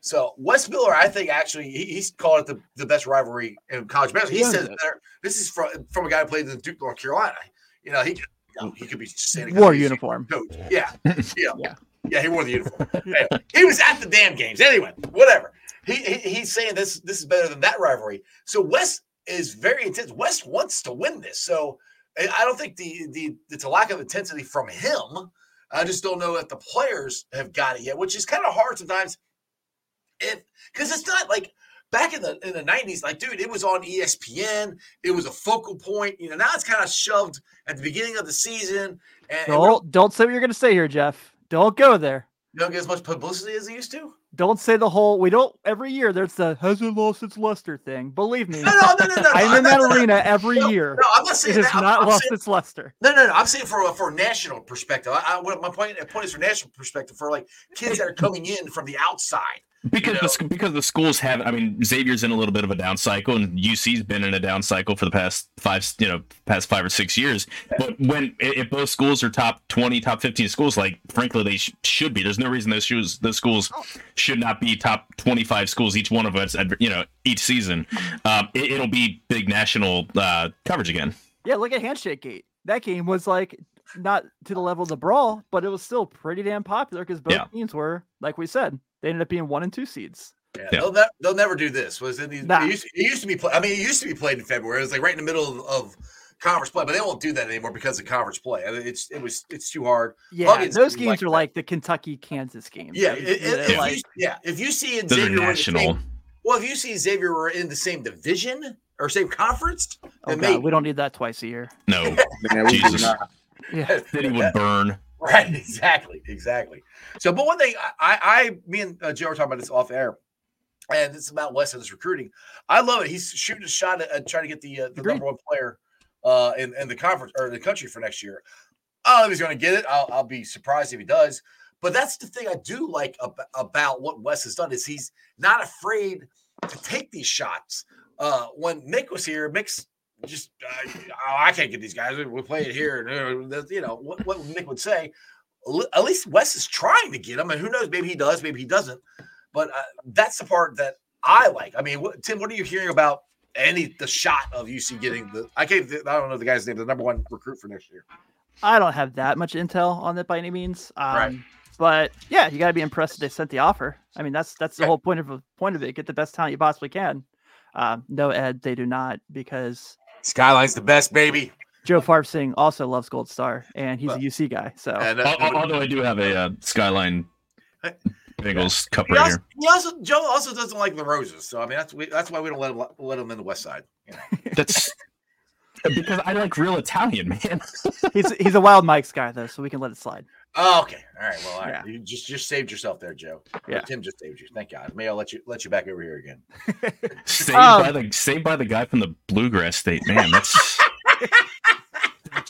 So Wes Miller, I think actually he, he's called it the, the best rivalry in college basketball. He owns says there, this is from from a guy who played in Duke, North Carolina. You know, he you know, he could be just saying it 'cause War uniform. coach. Yeah, <laughs> yeah, Yeah. yeah. He wore the uniform. <laughs> Anyway, he was at the damn games. Anyway, whatever. He, he he's saying this this is better than that rivalry. So Wes is very intense. Wes wants to win this. So I I don't think the the it's a lack of intensity from him. I just don't know if the players have got it yet, which is kind of hard sometimes. If because it's not like back in the in the nineties, like dude, it was on ESPN. It was a focal point. You know, now it's kind of shoved at the beginning of the season, and, and don't, Don't don't say what you're gonna say here, Jeff. Don't go there. we don't get as much publicity as it used to. Don't say the whole. We don't every year. There's the hasn't lost its luster thing. Believe me, No, no, no, no, no. no. I'm in that arena every No, year. No, I'm not It saying has that. I'm, not I'm lost saying, its luster. no, no, no. I'm saying for for a national perspective. I, I, what my point, point is for national perspective for like kids that are coming in from the outside. Because know? the, because the schools have, I mean, Xavier's in a little bit of a down cycle, and UC's been in a down cycle for the past five, you know, past five or six years. But when if both schools are top twenty, top fifteen schools, like frankly they sh- should be. There's no reason those shoes, those schools oh. Should not be top twenty five schools each one of us, at, you know, each season. Um, it, it'll be big national uh, coverage again. Yeah, look at Handshake Gate. That game was like not to the level of the brawl, but it was still pretty damn popular because both Yeah. teams were, like we said, they ended up being one and two seeds. Yeah, Yeah. They'll, ne- they'll never do this. Was it, Nah. it, used, it used to be play, I mean, it used to be played in February. It was like right in the middle of, of conference play, but they won't do that anymore because of conference play. I mean, it's it was it's too hard. Yeah, Love it. those games Like are that. like the Kentucky Kansas games. Yeah, like, it- it- if like- you, yeah. If you see in Those Xavier in the national. same- well, if you see Xavier were in the same division or same conference, oh then god, we don't need that twice a year. No, <laughs> Man, Jesus. not. Yeah, <laughs> city would burn. Right, exactly, exactly. So, but one thing I, I, I me and uh, Joe were talking about this off air, and it's about Wes and his recruiting. I love it. He's shooting a shot at, at trying to get the uh, the Agreed. number one player uh, in in the conference or the country for next year. I don't know if he's going to get it. I'll, I'll be surprised if he does. But that's the thing I do like ab- about what Wes has done is he's not afraid to take these shots. Uh, when Mick was here, Mick's just uh, oh, I can't get these guys. We play it here, uh, you know what, what Mick would say. At least Wes is trying to get him, and who knows? Maybe he does, maybe he doesn't. But uh, that's the part that I like. I mean, what, Tim, what are you hearing about any the shot of UC getting the? I can't. I don't know the guy's name. The number one recruit for next year. I don't have that much intel on it by any means. Um, Right. But yeah, you got to be impressed that they sent the offer. I mean, that's that's the Right. whole point of point of it. Get the best talent you possibly can. Um, no, Ed, they do not because Skyline's the best, baby. Joe Farb also loves Gold Star, and he's Well, a UC guy. So And, uh, Although I do have a uh, Skyline Bengals cup he, right also, here. he also Joe also doesn't like LaRosa's. So I mean, that's we, that's why we don't let him let him in the West Side. You know? <laughs> That's <laughs> because I like real Italian, man. <laughs> he's he's a Wild Mike's guy though, so we can let it slide. Oh, okay. All right. Well, all right. Yeah. You just just saved yourself there, Joe. Yeah. Tim just saved you. Thank God. May I let you let you back over here again. Saved Um, by the saved by the guy from the bluegrass state. Man, that's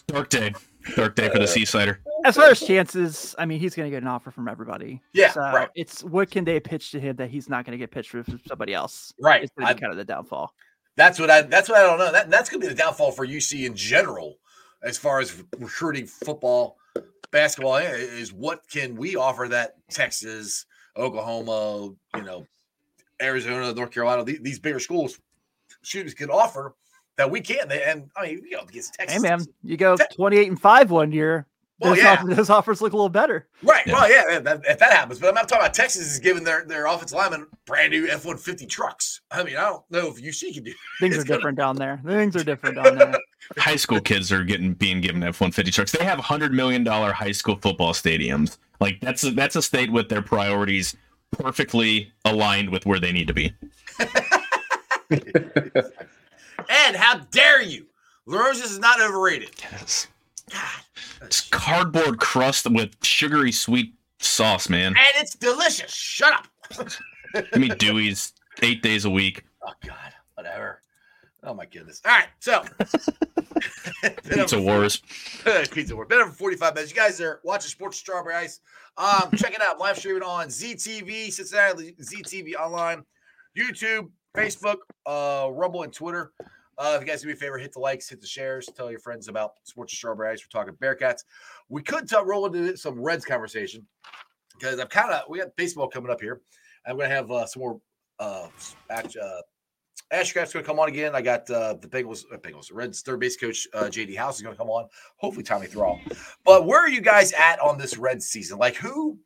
dark day. Dark day for the uh, Seasider. As far as chances, I mean, he's going to get an offer from everybody. Yeah, so right. It's what can they pitch to him that he's not going to get pitched with somebody else. Right. It's going to I- be kind of the downfall. That's what I. That's what I don't know. That that's gonna be the downfall for UC in general, as far as recruiting football, basketball eh, is. What can we offer that Texas, Oklahoma, you know, Arizona, North Carolina, these, these bigger schools, students can offer that we can. And I mean, you know, against Texas. Hey man, you go Te- 28 and 5 one year. Well, Those, yeah. offer- those offers look a little better. Right. Yeah. Well, yeah, yeah, that, if that happens. But I'm not talking about Texas is giving their their offensive linemen brand new F one fifty trucks. I mean, I don't know if UC can do. Things It's are gonna- different down there. Things are different down <laughs> there. High school kids are getting being given F one fifty trucks. They have hundred million dollar high school football stadiums. Like that's a, that's a state with their priorities perfectly aligned with where they need to be. <laughs> <laughs> And how dare you? LaRosa's is not overrated. Yes. God. It's cardboard crust with sugary sweet sauce, man. And it's delicious. Shut up. Give me Dewey's eight days a week. Oh God, whatever. Oh my goodness. All right, so <laughs> <laughs> Pizza Wars. Pizza War. Been over 45 minutes. You guys are watching Sports Strawberry Ice. Um, check it out. Live streaming on ZTV, Cincinnati ZTV online. YouTube, Facebook, uh, Rumble, and Twitter. Uh, if you guys do me a favor, hit the likes, hit the shares, tell your friends about Sports Strawberry. We're talking Bearcats. We could t- roll into some Reds conversation because I've kind of we got baseball coming up here. I'm going to have uh, some more uh, match, uh, Ashcraft's going to come on again. I got uh, the Bengals, uh, Bengals, Reds third base coach uh, JD House is going to come on. Hopefully, Tommy Thrall. But where are you guys at on this Red season? Like, who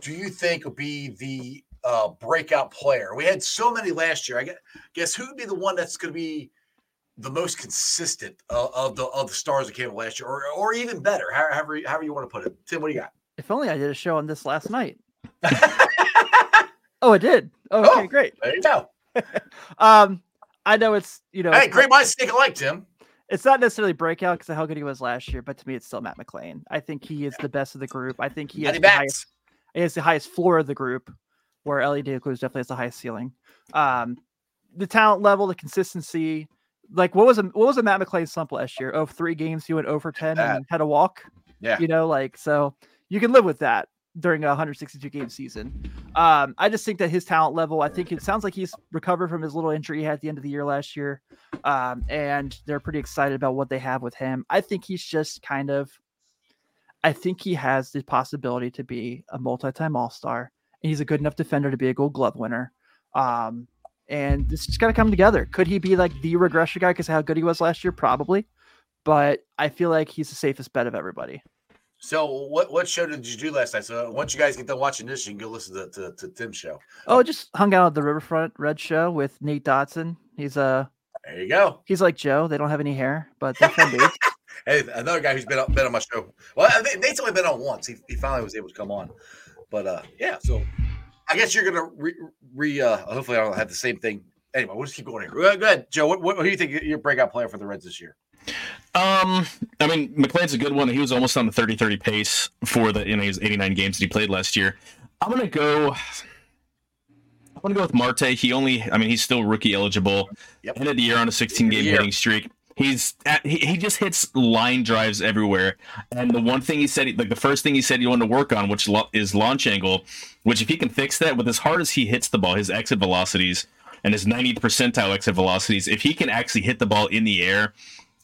do you think will be the uh, breakout player? We had so many last year. I guess, guess who'd be the one that's going to be the most consistent uh, of the of the stars that came last year, or or even better, however however you want to put it. Tim, what do you got? If only I did a show on this last night. <laughs> oh, I did. Okay, oh, great. There you go. <laughs> um, I know it's you know. Hey, great minds think alike, Tim. It's not necessarily breakout because of how good he was last year, but to me, it's still Matt McLain. I think he is the best of the group. I think he has the highest, he has the highest floor of the group, where Elly De Cruz definitely has the highest ceiling. Um, the talent level, the consistency, like what was a what was a Matt McLain slump last year? Oh, three games he went over ten that. and had a walk. Yeah, you know, like so you can live with that during a 162 game season. Um, I just think that his talent level, I think it sounds like he's recovered from his little injury he had at the end of the year last year. Um, and they're pretty excited about what they have with him. I think he's just kind of, I think he has the possibility to be a multi time All Star. And he's a good enough defender to be a gold glove winner. Um, and this just got to come together. Could he be like the regression guy because how good he was last year? Probably. But I feel like he's the safest bet of everybody. So what what show did you do last night? So once you guys get done watching this, you can go listen to, to, to Tim's show. Oh, just hung out at the Riverfront Red Show with Nate Dodson. He's a uh, there you go. He's like Joe. They don't have any hair, but they're fun dudes. <laughs> hey, another guy who's been on, been on my show. Well, Nate's only been on once. He, he finally was able to come on. But uh, yeah, so I guess you're gonna re, re uh, hopefully I don't have the same thing. Anyway, we'll just keep going here. Go ahead, Joe. What, what, what do you think your breakout player for the Reds this year? Um, I mean, McLain's a good one. He was almost on the 30 30 pace for the, you know, his 89 games that he played last year. I'm going to go. I'm going to go with Marte. He only, I mean, he's still rookie eligible. Yep. Ended the year on a 16 game hitting streak. He's at, he, he just hits line drives everywhere. And the one thing he said, like the first thing he said he wanted to work on, which lo- is launch angle, which if he can fix that with as hard as he hits the ball, his exit velocities and his 90th percentile exit velocities, if he can actually hit the ball in the air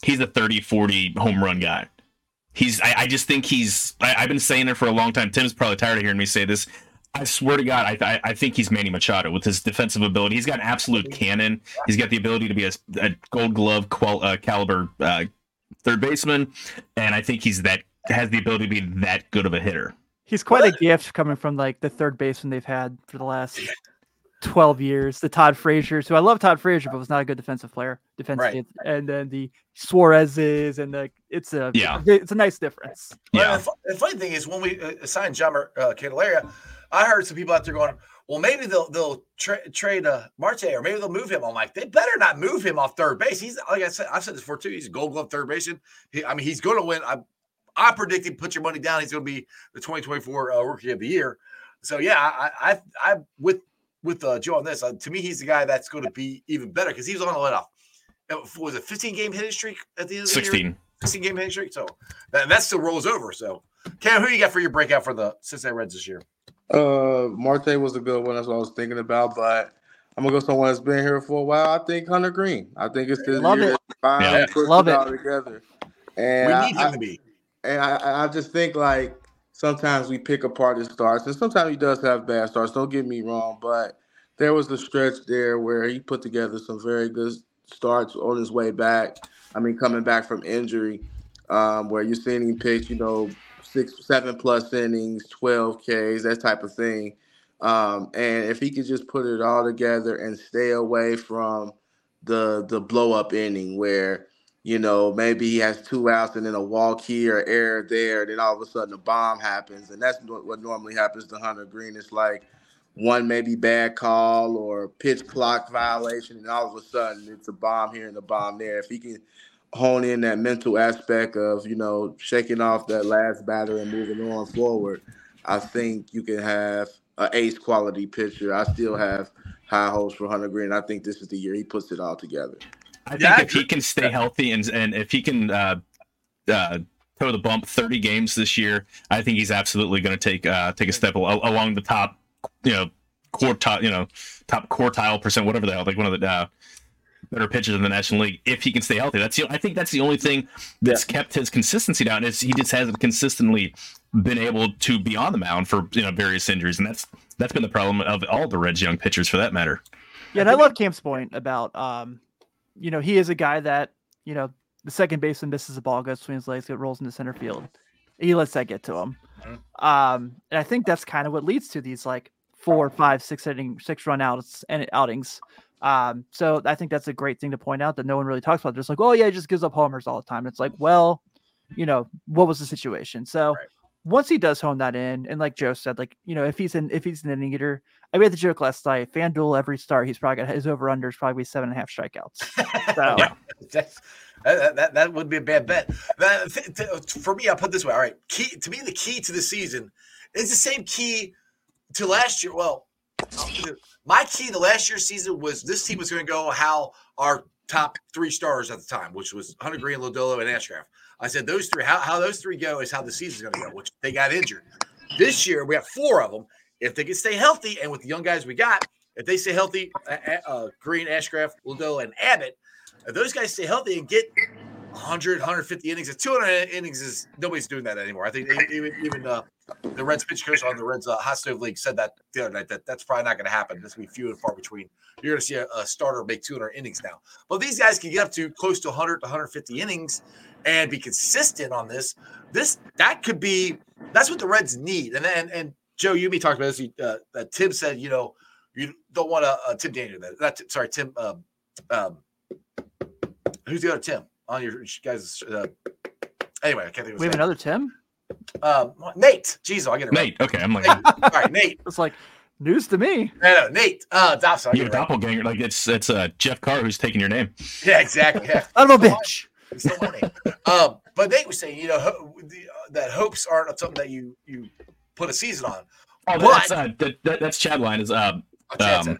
he's a 30, 40 home run guy. He's, I, I just think he's, I, have been saying it for a long time. Tim's probably tired of hearing me say this. I swear to God, I, I, I think he's Manny Machado with his defensive ability. He's got an absolute cannon. He's got the ability to be a, a gold glove qual, uh, caliber uh, third baseman. And I think he's that, has the ability to be that good of a hitter. He's quite what? a gift coming from like the third baseman they've had for the last 12 years. The Todd Frazier's, who I love Todd Frazier, but was not a good defensive player. Defensive, right. and then the Suarez's, and the it's a yeah, it's a nice difference. Yeah. The, the funny thing is when we uh, signed John uh, Candelario, I heard some people out there going, "Well, maybe they'll they'll tra- trade uh, Marte, or maybe they'll move him." I'm like, they better not move him off third base. He's like I said, I've said this before too. He's a Gold Glove third baseman. He, I mean, he's going to win. I I predicted, put your money down. He's going to be the 2024 uh, Rookie of the Year. So yeah, I, I, I, with with uh, Joe on this. Uh, to me, he's the guy that's going to be even better because he was on a let off. Was a 15 game hitting streak at the end of the 16. year? 16 game hitting streak. So that, that still rolls over. So, Cam, who you got for your breakout for the Cincinnati Reds this year? Uh, Marte was a good one. That's what I was thinking about, but I'm gonna go someone that's been here for a while. I think Hunter Greene. I think it's this Love year it. Yeah. Love it. together. And we need I, him to be. And I, I just think like sometimes we pick apart his starts, and sometimes he does have bad starts. Don't get me wrong, but there was a stretch there where he put together some very good starts on his way back. I mean, coming back from injury, um, where you're seeing him pitch, you know, six, seven plus innings, 12 Ks, that type of thing. Um, and if he could just put it all together and stay away from the the blow up inning where you know maybe he has two outs and then a walk here, or error there, and then all of a sudden a bomb happens, and that's what normally happens to Hunter Greene. It's like one maybe bad call or pitch clock violation, and all of a sudden it's a bomb here and a bomb there. If he can hone in that mental aspect of you know shaking off that last batter and moving on forward, I think you can have an ace quality pitcher. I still have high hopes for Hunter Greene. I think this is the year he puts it all together. I think yeah, if he can stay healthy and and if he can uh, uh, toe the bump 30 games this year, I think he's absolutely going to take uh, take a step along the top you know quartile, you know, top quartile percent, whatever the hell, like one of the uh, better pitchers in the National League if he can stay healthy. That's the, I think that's the only thing that's yeah. kept his consistency down is he just hasn't consistently been able to be on the mound for you know various injuries, and that's that's been the problem of all the Reds young pitchers for that matter. Yeah, and I love Cam's point about um, you know, he is a guy that you know the second baseman misses the ball, goes between his legs, it rolls into center field. He lets that get to him. Mm-hmm. Um, and I think that's kind of what leads to these like four, five, six inning, six run outs and outings. Um, so I think that's a great thing to point out that no one really talks about. Just like, oh yeah, he just gives up homers all the time. It's like, well, you know, what was the situation? So right. once he does hone that in, and like Joe said, like you know, if he's in, if he's an inning eater, I made the joke last night. FanDuel every start, he's probably got his over under is probably seven and a half strikeouts. <laughs> So. yeah. That, that, that would be a bad bet. That, for me, I'll put this way. All right, key to me, the key to the season is the same key to last year. Well, my key the last year's season was this team was going to go how our top three stars at the time, which was Hunter Greene, Lodolo, and Ashcraft. I said those three, how, how those three go is how the season's going to go, which they got injured. This year, we have four of them. If they can stay healthy, and with the young guys we got, if they stay healthy, uh, uh, Greene, Ashcraft, Lodolo, and Abbott, if those guys stay healthy and get 100, 150 innings, and 200 innings is nobody's doing that anymore. I think even, even uh, the Reds pitch coach on the Reds uh, Hot Stove League said that the other night that that's probably not going to happen. This will be few and far between. You're going to see a, a, starter make 200 innings now. But these guys can get up to close to 100 to 150 innings and be consistent on this. This that could be that's what the Reds need. And then and Joe, you me talked about this. Uh, that Tim said, you know, you don't want a, a Tim Daniel. That, that sorry, Tim. Um, um, who's the other Tim on your guys? Uh, anyway, I can't think. Of we have another Tim. Um, Nate. Jeez, I'll get it. Nate. Right. Okay, I'm like, Nate. all right, Nate. It's like news to me. No, no, Nate. Uh, that's you doppelganger. Right. Like it's it's uh Jeff Carr who's taking your name. Yeah, exactly. Yeah. <laughs> I'm a bitch. Still my name. um, but Nate was saying, you know, ho- the, uh, that hopes aren't something that you you put a season on. Oh, that's uh, that, that, that's Chad line is uh, oh, um,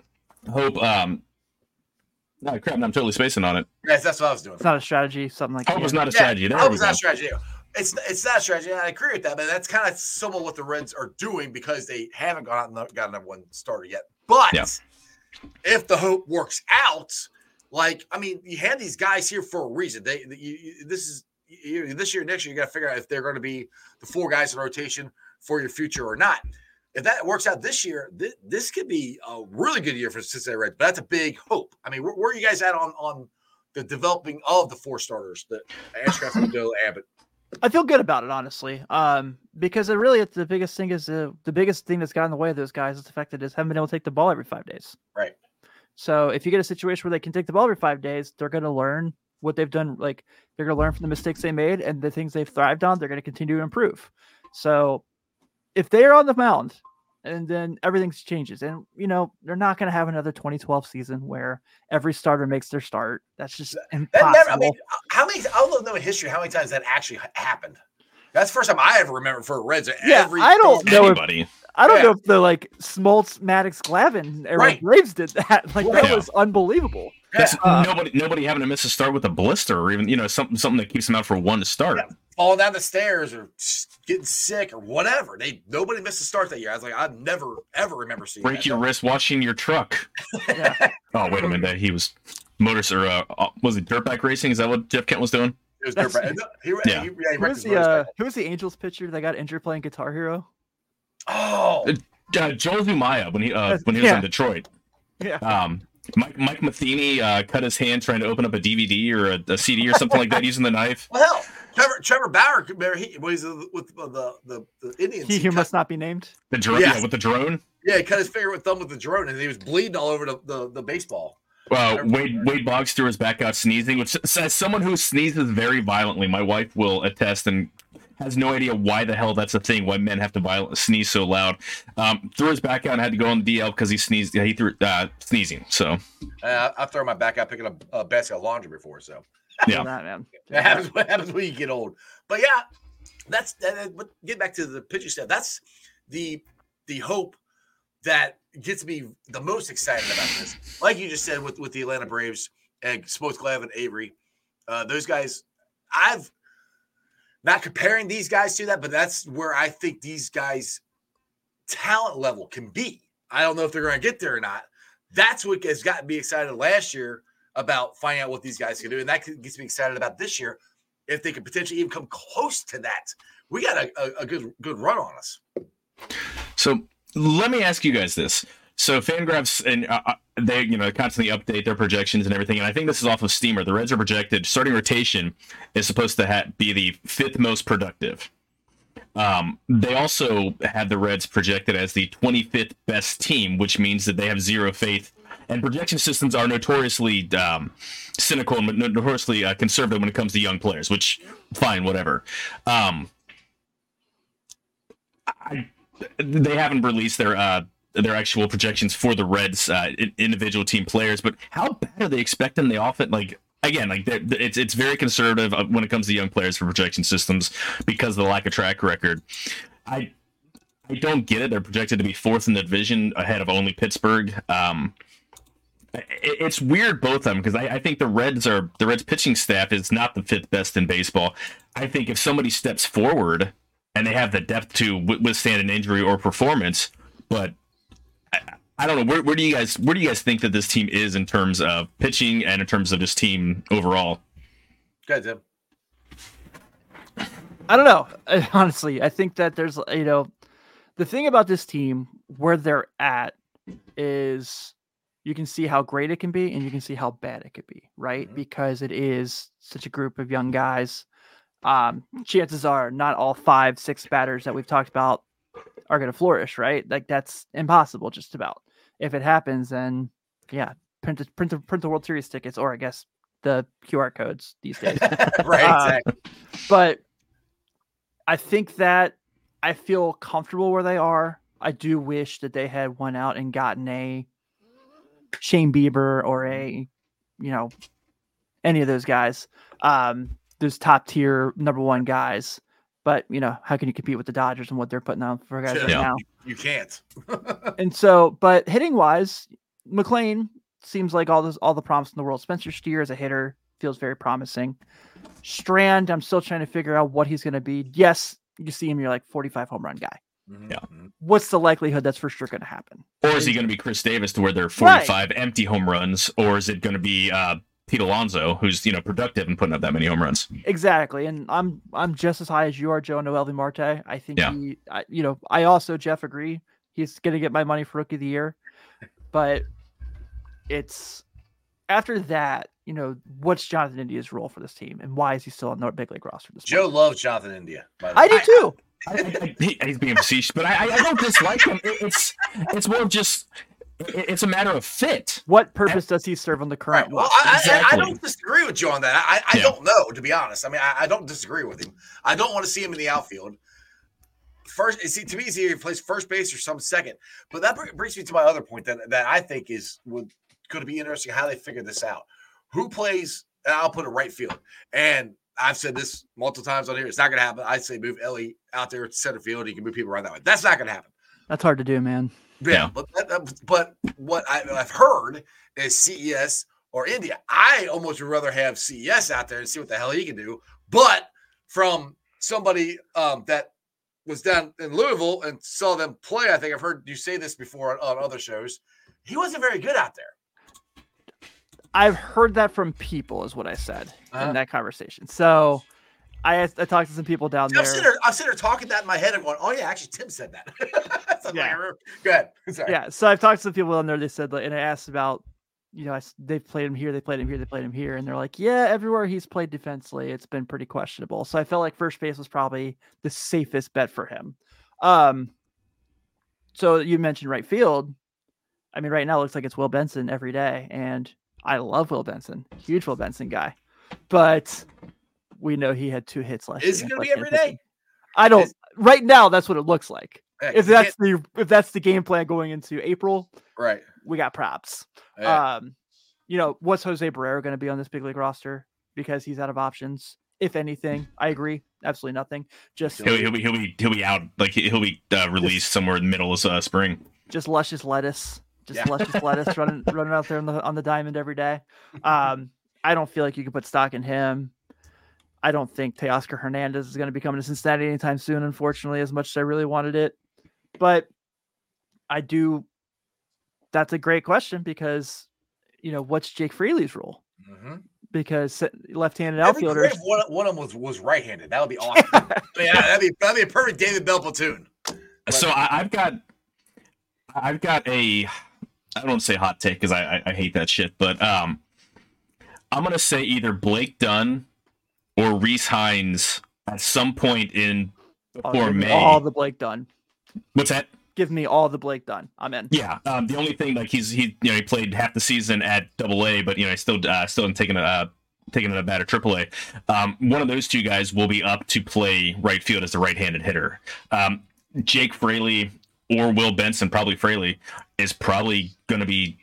hope um no crap, I'm totally spacing on it. Yes, that's what I was doing. It's not a strategy, something like that. Hope is not a strategy. Yeah, hope is not a strategy it's it's not a strategy. I agree with that, but that's kind of some of what the Reds are doing because they haven't gone out and got another one started yet. But yeah. if the hope works out, like I mean, you had these guys here for a reason. They, you, this is you, this year, next year, you got to figure out if they're going to be the four guys in rotation for your future or not. If that works out this year, th- this could be a really good year for Cincinnati Reds. But that's a big hope. I mean, where, where are you guys at on on the developing of the four starters, the Ashcraft, <laughs> Doe, Abbott, I feel good about it, honestly. Um, because it really the biggest thing is the the biggest thing that's got in the way of those guys is the fact that they just haven't been able to take the ball every five days. Right. So if you get a situation where they can take the ball every five days, they're going to learn what they've done. Like they're going to learn from the mistakes they made and the things they've thrived on. They're going to continue to improve. So if they are on the mound and then everything changes. And you know, they're not going to have another 2012 season where every starter makes their start. That's just impossible. That never, I mean, uh, how many? I don't know in history how many times that actually happened. That's the first time I ever remember for Reds. Uh, yeah, I don't know. If, I don't yeah. know if the like Smoltz, Maddux, Glavine, era right. Braves did that. <laughs> Like that yeah. was unbelievable. Yeah. Uh, nobody, nobody having to miss a start with a blister or even you know something something that keeps them out for one to start. Yeah. Falling down the stairs or getting sick or whatever. They nobody missed a start that year. I was like, I never ever remember seeing break that. your wrist washing your truck. <laughs> oh wait a minute, he was motors or uh, uh, was it dirtbag racing? Is that what Jeff Kent was doing? It was dirtbag. <laughs> He, yeah. He, he, who was the uh, who was the Angels pitcher that got injured playing Guitar Hero? Oh, uh, uh Joel Zumaya when he uh, when he was yeah. in Detroit. Yeah. Um, Mike Mike Matheny uh, cut his hand trying to open up a DVD or a, a CD or something like that using the knife. <laughs> Well, Trevor Trevor Bauer, he was with the the, the Indians. He, he who must not be named. The drone, yes. yeah, with the drone. Yeah, he cut his finger with thumb with the drone, and he was bleeding all over the, the, the baseball. Well, Wade Wade Boggs threw his back out sneezing, which says someone who sneezes very violently, my wife will attest and has no idea why the hell that's a thing. Why men have to violent, sneeze so loud? Um, threw his back out and had to go on the DL because he sneezed. Yeah, he threw uh, sneezing. So uh, I've thrown my back out picking up a basket of laundry before. So yeah, that, man. That happens, what happens when you get old. But yeah, that's that. But get back to the pitcher stuff. That's the the hope that gets me the most excited about this. Like you just said with with the Atlanta Braves and Smoltz Glavine Avery, uh, those guys. I've not comparing these guys to that, but that's where I think these guys' talent level can be. I don't know if they're going to get there or not. That's what has got me excited last year about finding out what these guys can do, and that gets me excited about this year if they could potentially even come close to that. We got a, a, a good good run on us. So let me ask you guys this. So Fangraphs and uh, uh, they, you know, constantly update their projections and everything. And I think this is off of Steamer. The Reds are projected starting rotation is supposed to ha- be the fifth most productive. Um, they also had the Reds projected as the 25th best team, which means that they have zero faith. And projection systems are notoriously um, cynical and notoriously uh, conservative when it comes to young players. Which, fine, whatever. Um, I, they haven't released their uh, their actual projections for the Reds uh, individual team players, but how bad are they expecting the offense? Like again, like it's it's very conservative uh, when it comes to young players for projection systems because of the lack of track record. I I don't get it. They're projected to be fourth in the division ahead of only Pittsburgh. Um, it's weird both of them because I, I, think the Reds are the Reds pitching staff is not the fifth best in baseball. I think if somebody steps forward and they have the depth to withstand an injury or performance, but I don't know where, where do you guys where do you guys think that this team is in terms of pitching and in terms of this team overall? Good, Tim. I don't know. <laughs> Honestly, I think that there's you know the thing about this team where they're at is you can see how great it can be and you can see how bad it could be, right? Mm-hmm. Because it is such a group of young guys. Um, chances are not all five, six batters that we've talked about are going to flourish, right? Like that's impossible, just about. If it happens, then yeah, print the, print the, print the World Series tickets, or I guess the QR codes these days. <laughs> right, uh, exactly. But I think that I feel comfortable where they are. I do wish that they had went out and gotten a Shane Bieber or a, you know, any of those guys, um, those top tier number one guys. But you know, how can you compete with the Dodgers and what they're putting out for guys yeah. right now? You can't. <laughs> and so, but hitting wise, McLain seems like all this all the promise in the world. Spencer Steer as a hitter feels very promising. Strand, I'm still trying to figure out what he's going to be. Yes, you see him, you're like 45 home run guy. Mm-hmm. Yeah. What's the likelihood that's for sure going to happen? Or is he going to be Chris Davis to where there are 45 right. empty home runs? Or is it going to be uh, Pete Alonso, who's you know productive and putting up that many home runs. Exactly, and I'm I'm just as high as you are, Joe Noelvi Marte. I think yeah. he, I, you know, I also Jeff agree. He's going to get my money for rookie of the year, but it's after that, you know, what's Jonathan India's role for this team, and why is he still on the big league roster? This Joe loves Jonathan India. By the way. I do too. I, I, I, he's being facetious, but I, I don't dislike him. It, it's it's more just it's a matter of fit. What purpose does he serve on the current? Right. Well, I, exactly. I, I, don't disagree with you on that. I, I yeah. don't know, to be honest. I mean, I, I, don't disagree with him. I don't want to see him in the outfield. First, see, to me, he either plays first base or some second. But that brings me to my other point that, that I think is would could be interesting how they figure this out. Who plays? I'll put a right field. And I've said this multiple times on here. It's not going to happen. I say move Elly out there to center field. You can move people around that way. That's not going to happen. That's hard to do, man. Yeah, but but what I, have heard is CES or India. I almost would rather have CES out there and see what the hell he can do. But from somebody um, that was down in Louisville and saw them play, I think I've heard you say this before on, on other shows. He wasn't very good out there. I've heard that from people, is what I said uh-huh. in that conversation. So I, I talked to some people down there. I'm sitting, there. I'm sitting there talking that in my head and going, "Oh yeah, actually Tim said that." <laughs> so yeah. Like, Go ahead. <laughs> Sorry. Yeah. So I've talked to some people down there. They said, and I asked about, you know, I, they've played him here, they played him here, they played him here, and they're like, "Yeah, everywhere he's played defensively, it's been pretty questionable." So I felt like first base was probably the safest bet for him. Um. So you mentioned right field. I mean, right now it looks like it's Will Benson every day, and I love Will Benson, huge Will Benson guy, but we know he had two hits last. Is he going to be every day? I don't. Is... Right now, that's what it looks like. Yeah, if that's the if that's the game plan going into April, right? We got props. Yeah. Um, you know, what's Jose Barrero going to be on this big league roster because he's out of options? If anything, I agree. Absolutely nothing. Just he'll, he'll be he'll be he'll be out like he'll be uh, released just, somewhere in the middle of uh, spring. Just luscious lettuce, just yeah. luscious lettuce running <laughs> running out there on the on the diamond every day. Um, I don't feel like you can put stock in him. I don't think Teoscar Hernandez is going to be coming to Cincinnati anytime soon, unfortunately, as much as I really wanted it. But I do that's a great question because you know what's Jake Fraley's role? Mm-hmm. Because left-handed That'd outfielders. if one, one of them was, was right-handed. That would be awesome. <laughs> yeah, that'd be that'd be a perfect David Bell platoon. So I, I've got, I've got a, I don't say hot take because I, I I hate that shit, but um, I'm gonna say either Blake Dunn or Rece Hinds at some point in before May. all the Blake Dunn. What's that? Give me all the Blake Dunn. I'm in. Yeah. Um, the only thing like he's he you know he played half the season at Double A, but you know he still uh, still taking a uh, taking a bat at Triple A. Um, one of those two guys will be up to play right field as a right-handed hitter. Um, Jake Fraley or Will Benson, probably Fraley, is probably going to be.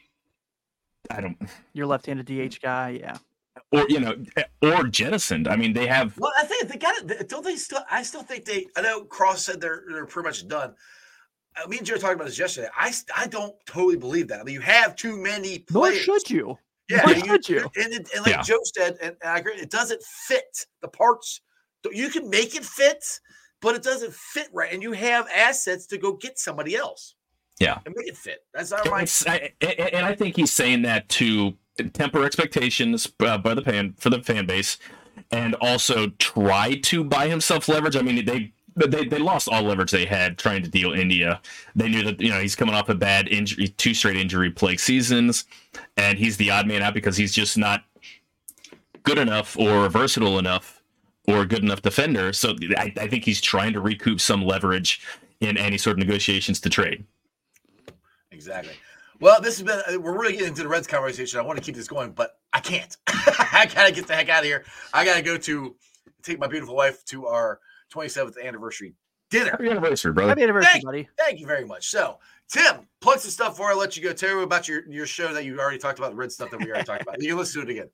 I don't, Your left-handed DH guy. Yeah. Or you know, or jettisoned. I mean, they have. Well, I think they got it. Don't they still? I still think they. I know Cross said they're they're pretty much done. Uh, me and Joe talking about this yesterday. I I don't totally believe that. I mean, you have too many Nor should you. Yeah, Nor you- should you. And, it- and like Yeah. Joe said, and I agree, it doesn't fit the parts. You can make it fit, but it doesn't fit right. And you have assets to go get somebody else. Yeah. and make it fit. That's not my. It's, I, I- and I think he's saying that to temper expectations uh, by the fan for the fan base, and also try to buy himself leverage. I mean, they they they lost all leverage they had trying to deal India. They knew that you know he's coming off a bad injury, two straight injury plague seasons, and he's the odd man out because he's just not good enough or versatile enough or good enough defender. So I, I think he's trying to recoup some leverage in any sort of negotiations to trade. Exactly. Well, this has been, uh, we're really getting into the Reds conversation. I want to keep this going, but I can't. <laughs> I got to get the heck out of here. I got to go to take my beautiful wife to our 27th anniversary dinner. Happy anniversary, brother. Happy anniversary, Thank- buddy. Thank you very much. So, Tim, plug some stuff before I let you go. Tell me about your, your show that you already talked about, the Red stuff that we already talked about. You can listen to it again.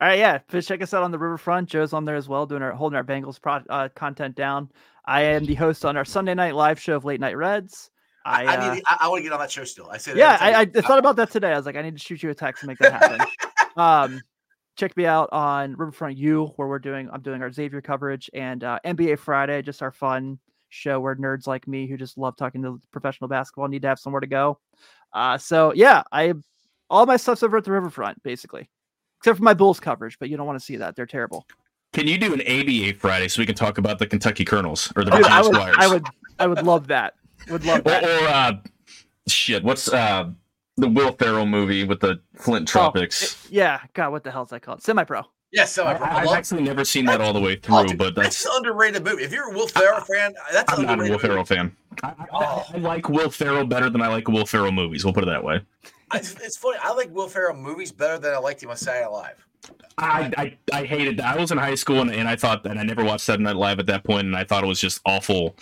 All right, yeah. Please check us out on the Riverfront. Joe's on there as well, doing our holding our Bengals pro, uh, content down. I am the host on our Sunday night live show of Late Night Reds. I, I, I, uh, need, I, I want to get on that show still. I said, yeah, every I, I thought about that today. I was like, I need to shoot you a text and make that happen. <laughs> um, check me out on Riverfront U, where we're doing I'm doing our Xavier coverage and uh, NBA Friday, just our fun show where nerds like me who just love talking to professional basketball need to have somewhere to go. Uh, so yeah, I all my stuff's over at the Riverfront basically, except for my Bulls coverage, but you don't want to see that; they're terrible. Can you do an ABA Friday so we can talk about the Kentucky Colonels or the Dude, I Virginia would, Squires? I would, I would love that. Would love Or, that. or uh, shit, what's uh the Will Ferrell movie with the Flint Oh, Tropics? it- yeah, God, what the hell hell's that called? Semi-pro. yes, so I, I, I I've actually never seen that all the way Oh, through, dude, but that's an underrated movie. If you're a Will Ferrell fan, that's I'm not a Will underrated movie. Ferrell fan. I, I- I- I like Will Ferrell better than I like Will Ferrell movies. We'll put it that way. I, it's funny. I like Will Ferrell movies better than I liked him on Saturday Night Live. I, I, I hated that. I was in high school and, and I thought, and I never watched Saturday Night Live at that point, and I thought it was just awful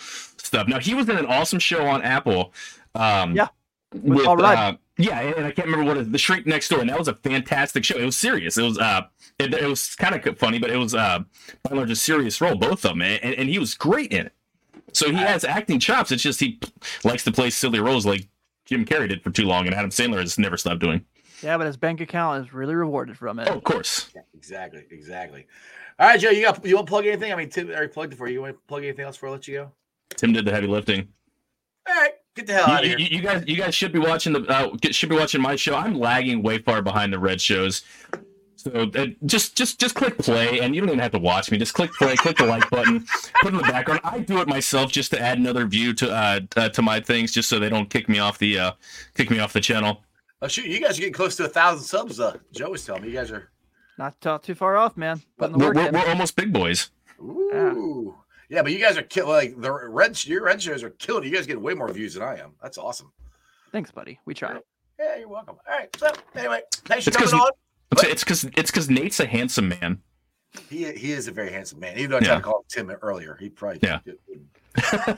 stuff. Now he was in an awesome show on Apple. Um, Yeah, with, Paul uh, yeah, and I can't remember what it, the Shrink Next Door, and that was a fantastic show. It was serious. It was uh, it, it was kind of funny, but it was uh, by and large a serious role, both of them, and, and he was great in it. So he has acting chops. It's just he likes to play silly roles like Jim Carrey did for too long, and Adam Sandler has never stopped doing. Yeah, but his bank account is really rewarded from it. Oh, of course. Exactly, exactly. All right, Joe, you got you want to plug anything? I mean, Tim already plugged it for you. You want to plug anything else before I let you go? Tim did the heavy lifting. All right, get the hell out of You, here. you- you guys, you guys should be watching the uh, get- should be watching my show. I'm lagging way far behind the red shows, so uh, just just just click play, and you don't even have to watch me. Just click play, click the like button, put it in the background. I do it myself just to add another view to uh, uh to my things, just so they don't kick me off the uh kick me off the channel. Oh shoot, you guys are getting close to a thousand subs. Uh, Joe was telling me you guys are. Not too, too far off, man. Putting the We're, we're, we're almost big boys. Ooh, yeah, but you guys are killing. Like the red, your red shows are killing. You guys get way more views than I am. That's awesome. Thanks, buddy. We try. Yeah, you're welcome. All right. So anyway, thanks for It's coming 'cause- on. It's it's because it's because Nate's a handsome man. He he is a very handsome man. Even though I tried Yeah. to call him Tim earlier, he probably Yeah. <laughs>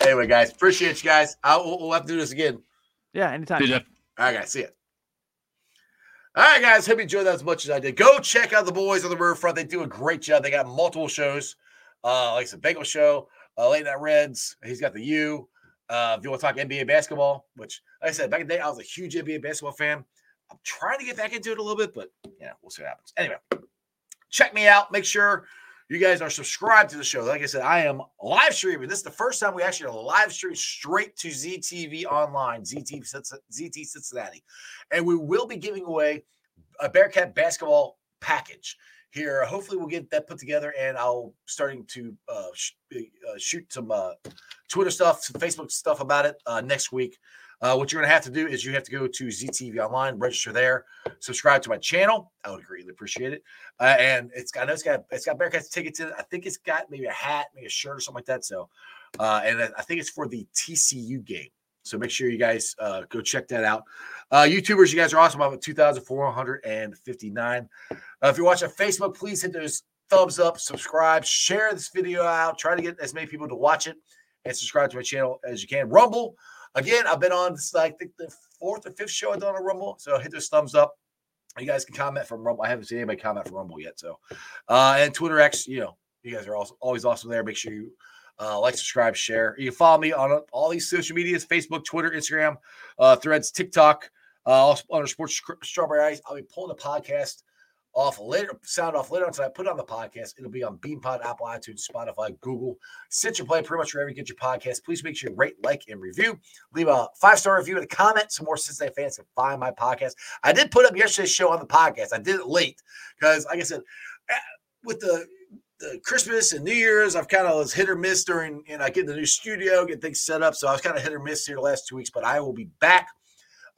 anyway, guys, appreciate you guys. I will we'll have to do this again. Yeah, anytime. Dude, Jeff, All right, guys, see ya. All right, guys, hope you enjoyed that as much as I did. Go check out the boys on the riverfront. They do a great job. They got multiple shows, uh, like the Bagel Show, uh, Late Night Reds. He's got the U. Uh, if you want to talk NBA basketball, which, like I said, back in the day, I was a huge NBA basketball fan. I'm trying to get back into it a little bit, but yeah, we'll see what happens. Anyway, check me out. Make sure you guys are subscribed to the show. Like I said, I am live streaming. This is the first time we actually live stream straight to ZTV online, ZT, ZT Cincinnati. And we will be giving away a Bearcat basketball package here. Hopefully, we'll get that put together, and I'll starting to uh, sh- uh, shoot some uh, Twitter stuff, some Facebook stuff about it uh, next week. Uh, what you're going to have to do is you have to go to ZTV Online, register there, subscribe to my channel. I would greatly appreciate it. Uh, and it's got, I know it's got, it's got Bearcats tickets in it. I think it's got maybe a hat, maybe a shirt or something like that. So, and I think it's for the TCU game. So make sure you guys uh, go check that out. Uh, YouTubers, you guys are awesome. I'm at 2,459. Uh, if you're watching Facebook, please hit those thumbs up, subscribe, share this video out. Try to get as many people to watch it and subscribe to my channel as you can. Rumble, Again, I've been on this, the fourth or fifth show I've done on Rumble. So hit those thumbs up. You guys can comment from Rumble. I haven't seen anybody comment from Rumble yet. So, uh, and Twitter X, you know, you guys are also always awesome there. Make sure you uh, like, subscribe, share. You can follow me on all these social medias Facebook, Twitter, Instagram, uh, threads, TikTok, uh, under Sports Strawberry Ice. I'll be pulling the podcast off later, sound off later on tonight. Put it on the podcast. It'll be on BeanPod, Apple, iTunes, Spotify, Google, Stitcher Play, pretty much wherever you get your podcast. Please make sure you rate, like, and review. Leave a five star review and a comment so more Cincinnati fans can find my podcast. I did put up yesterday's show on the podcast. I did it late because, like I said, eh, with the Christmas and New Year's, I've kind of was hit or miss during, and I get in the new studio, get things set up. So I was kind of hit or miss here the last two weeks, but I will be back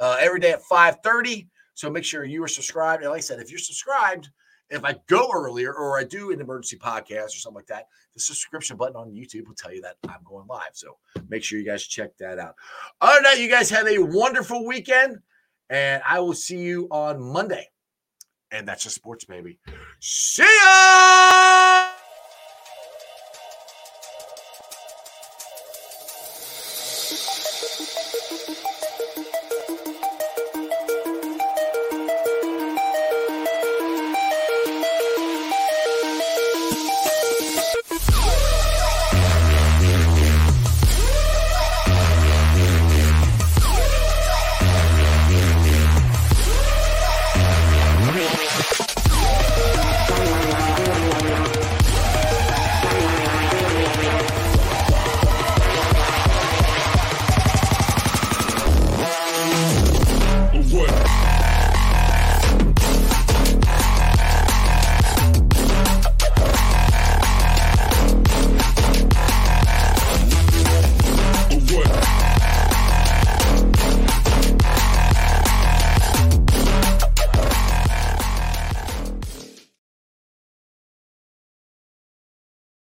uh, every day at 5 30. So make sure you are subscribed. And like I said, if you're subscribed, if I go earlier or I do an emergency podcast or something like that, the subscription button on YouTube will tell you that I'm going live. So make sure you guys check that out. Other than that, you guys have a wonderful weekend, and I will see you on Monday. And that's just sports, baby. See ya!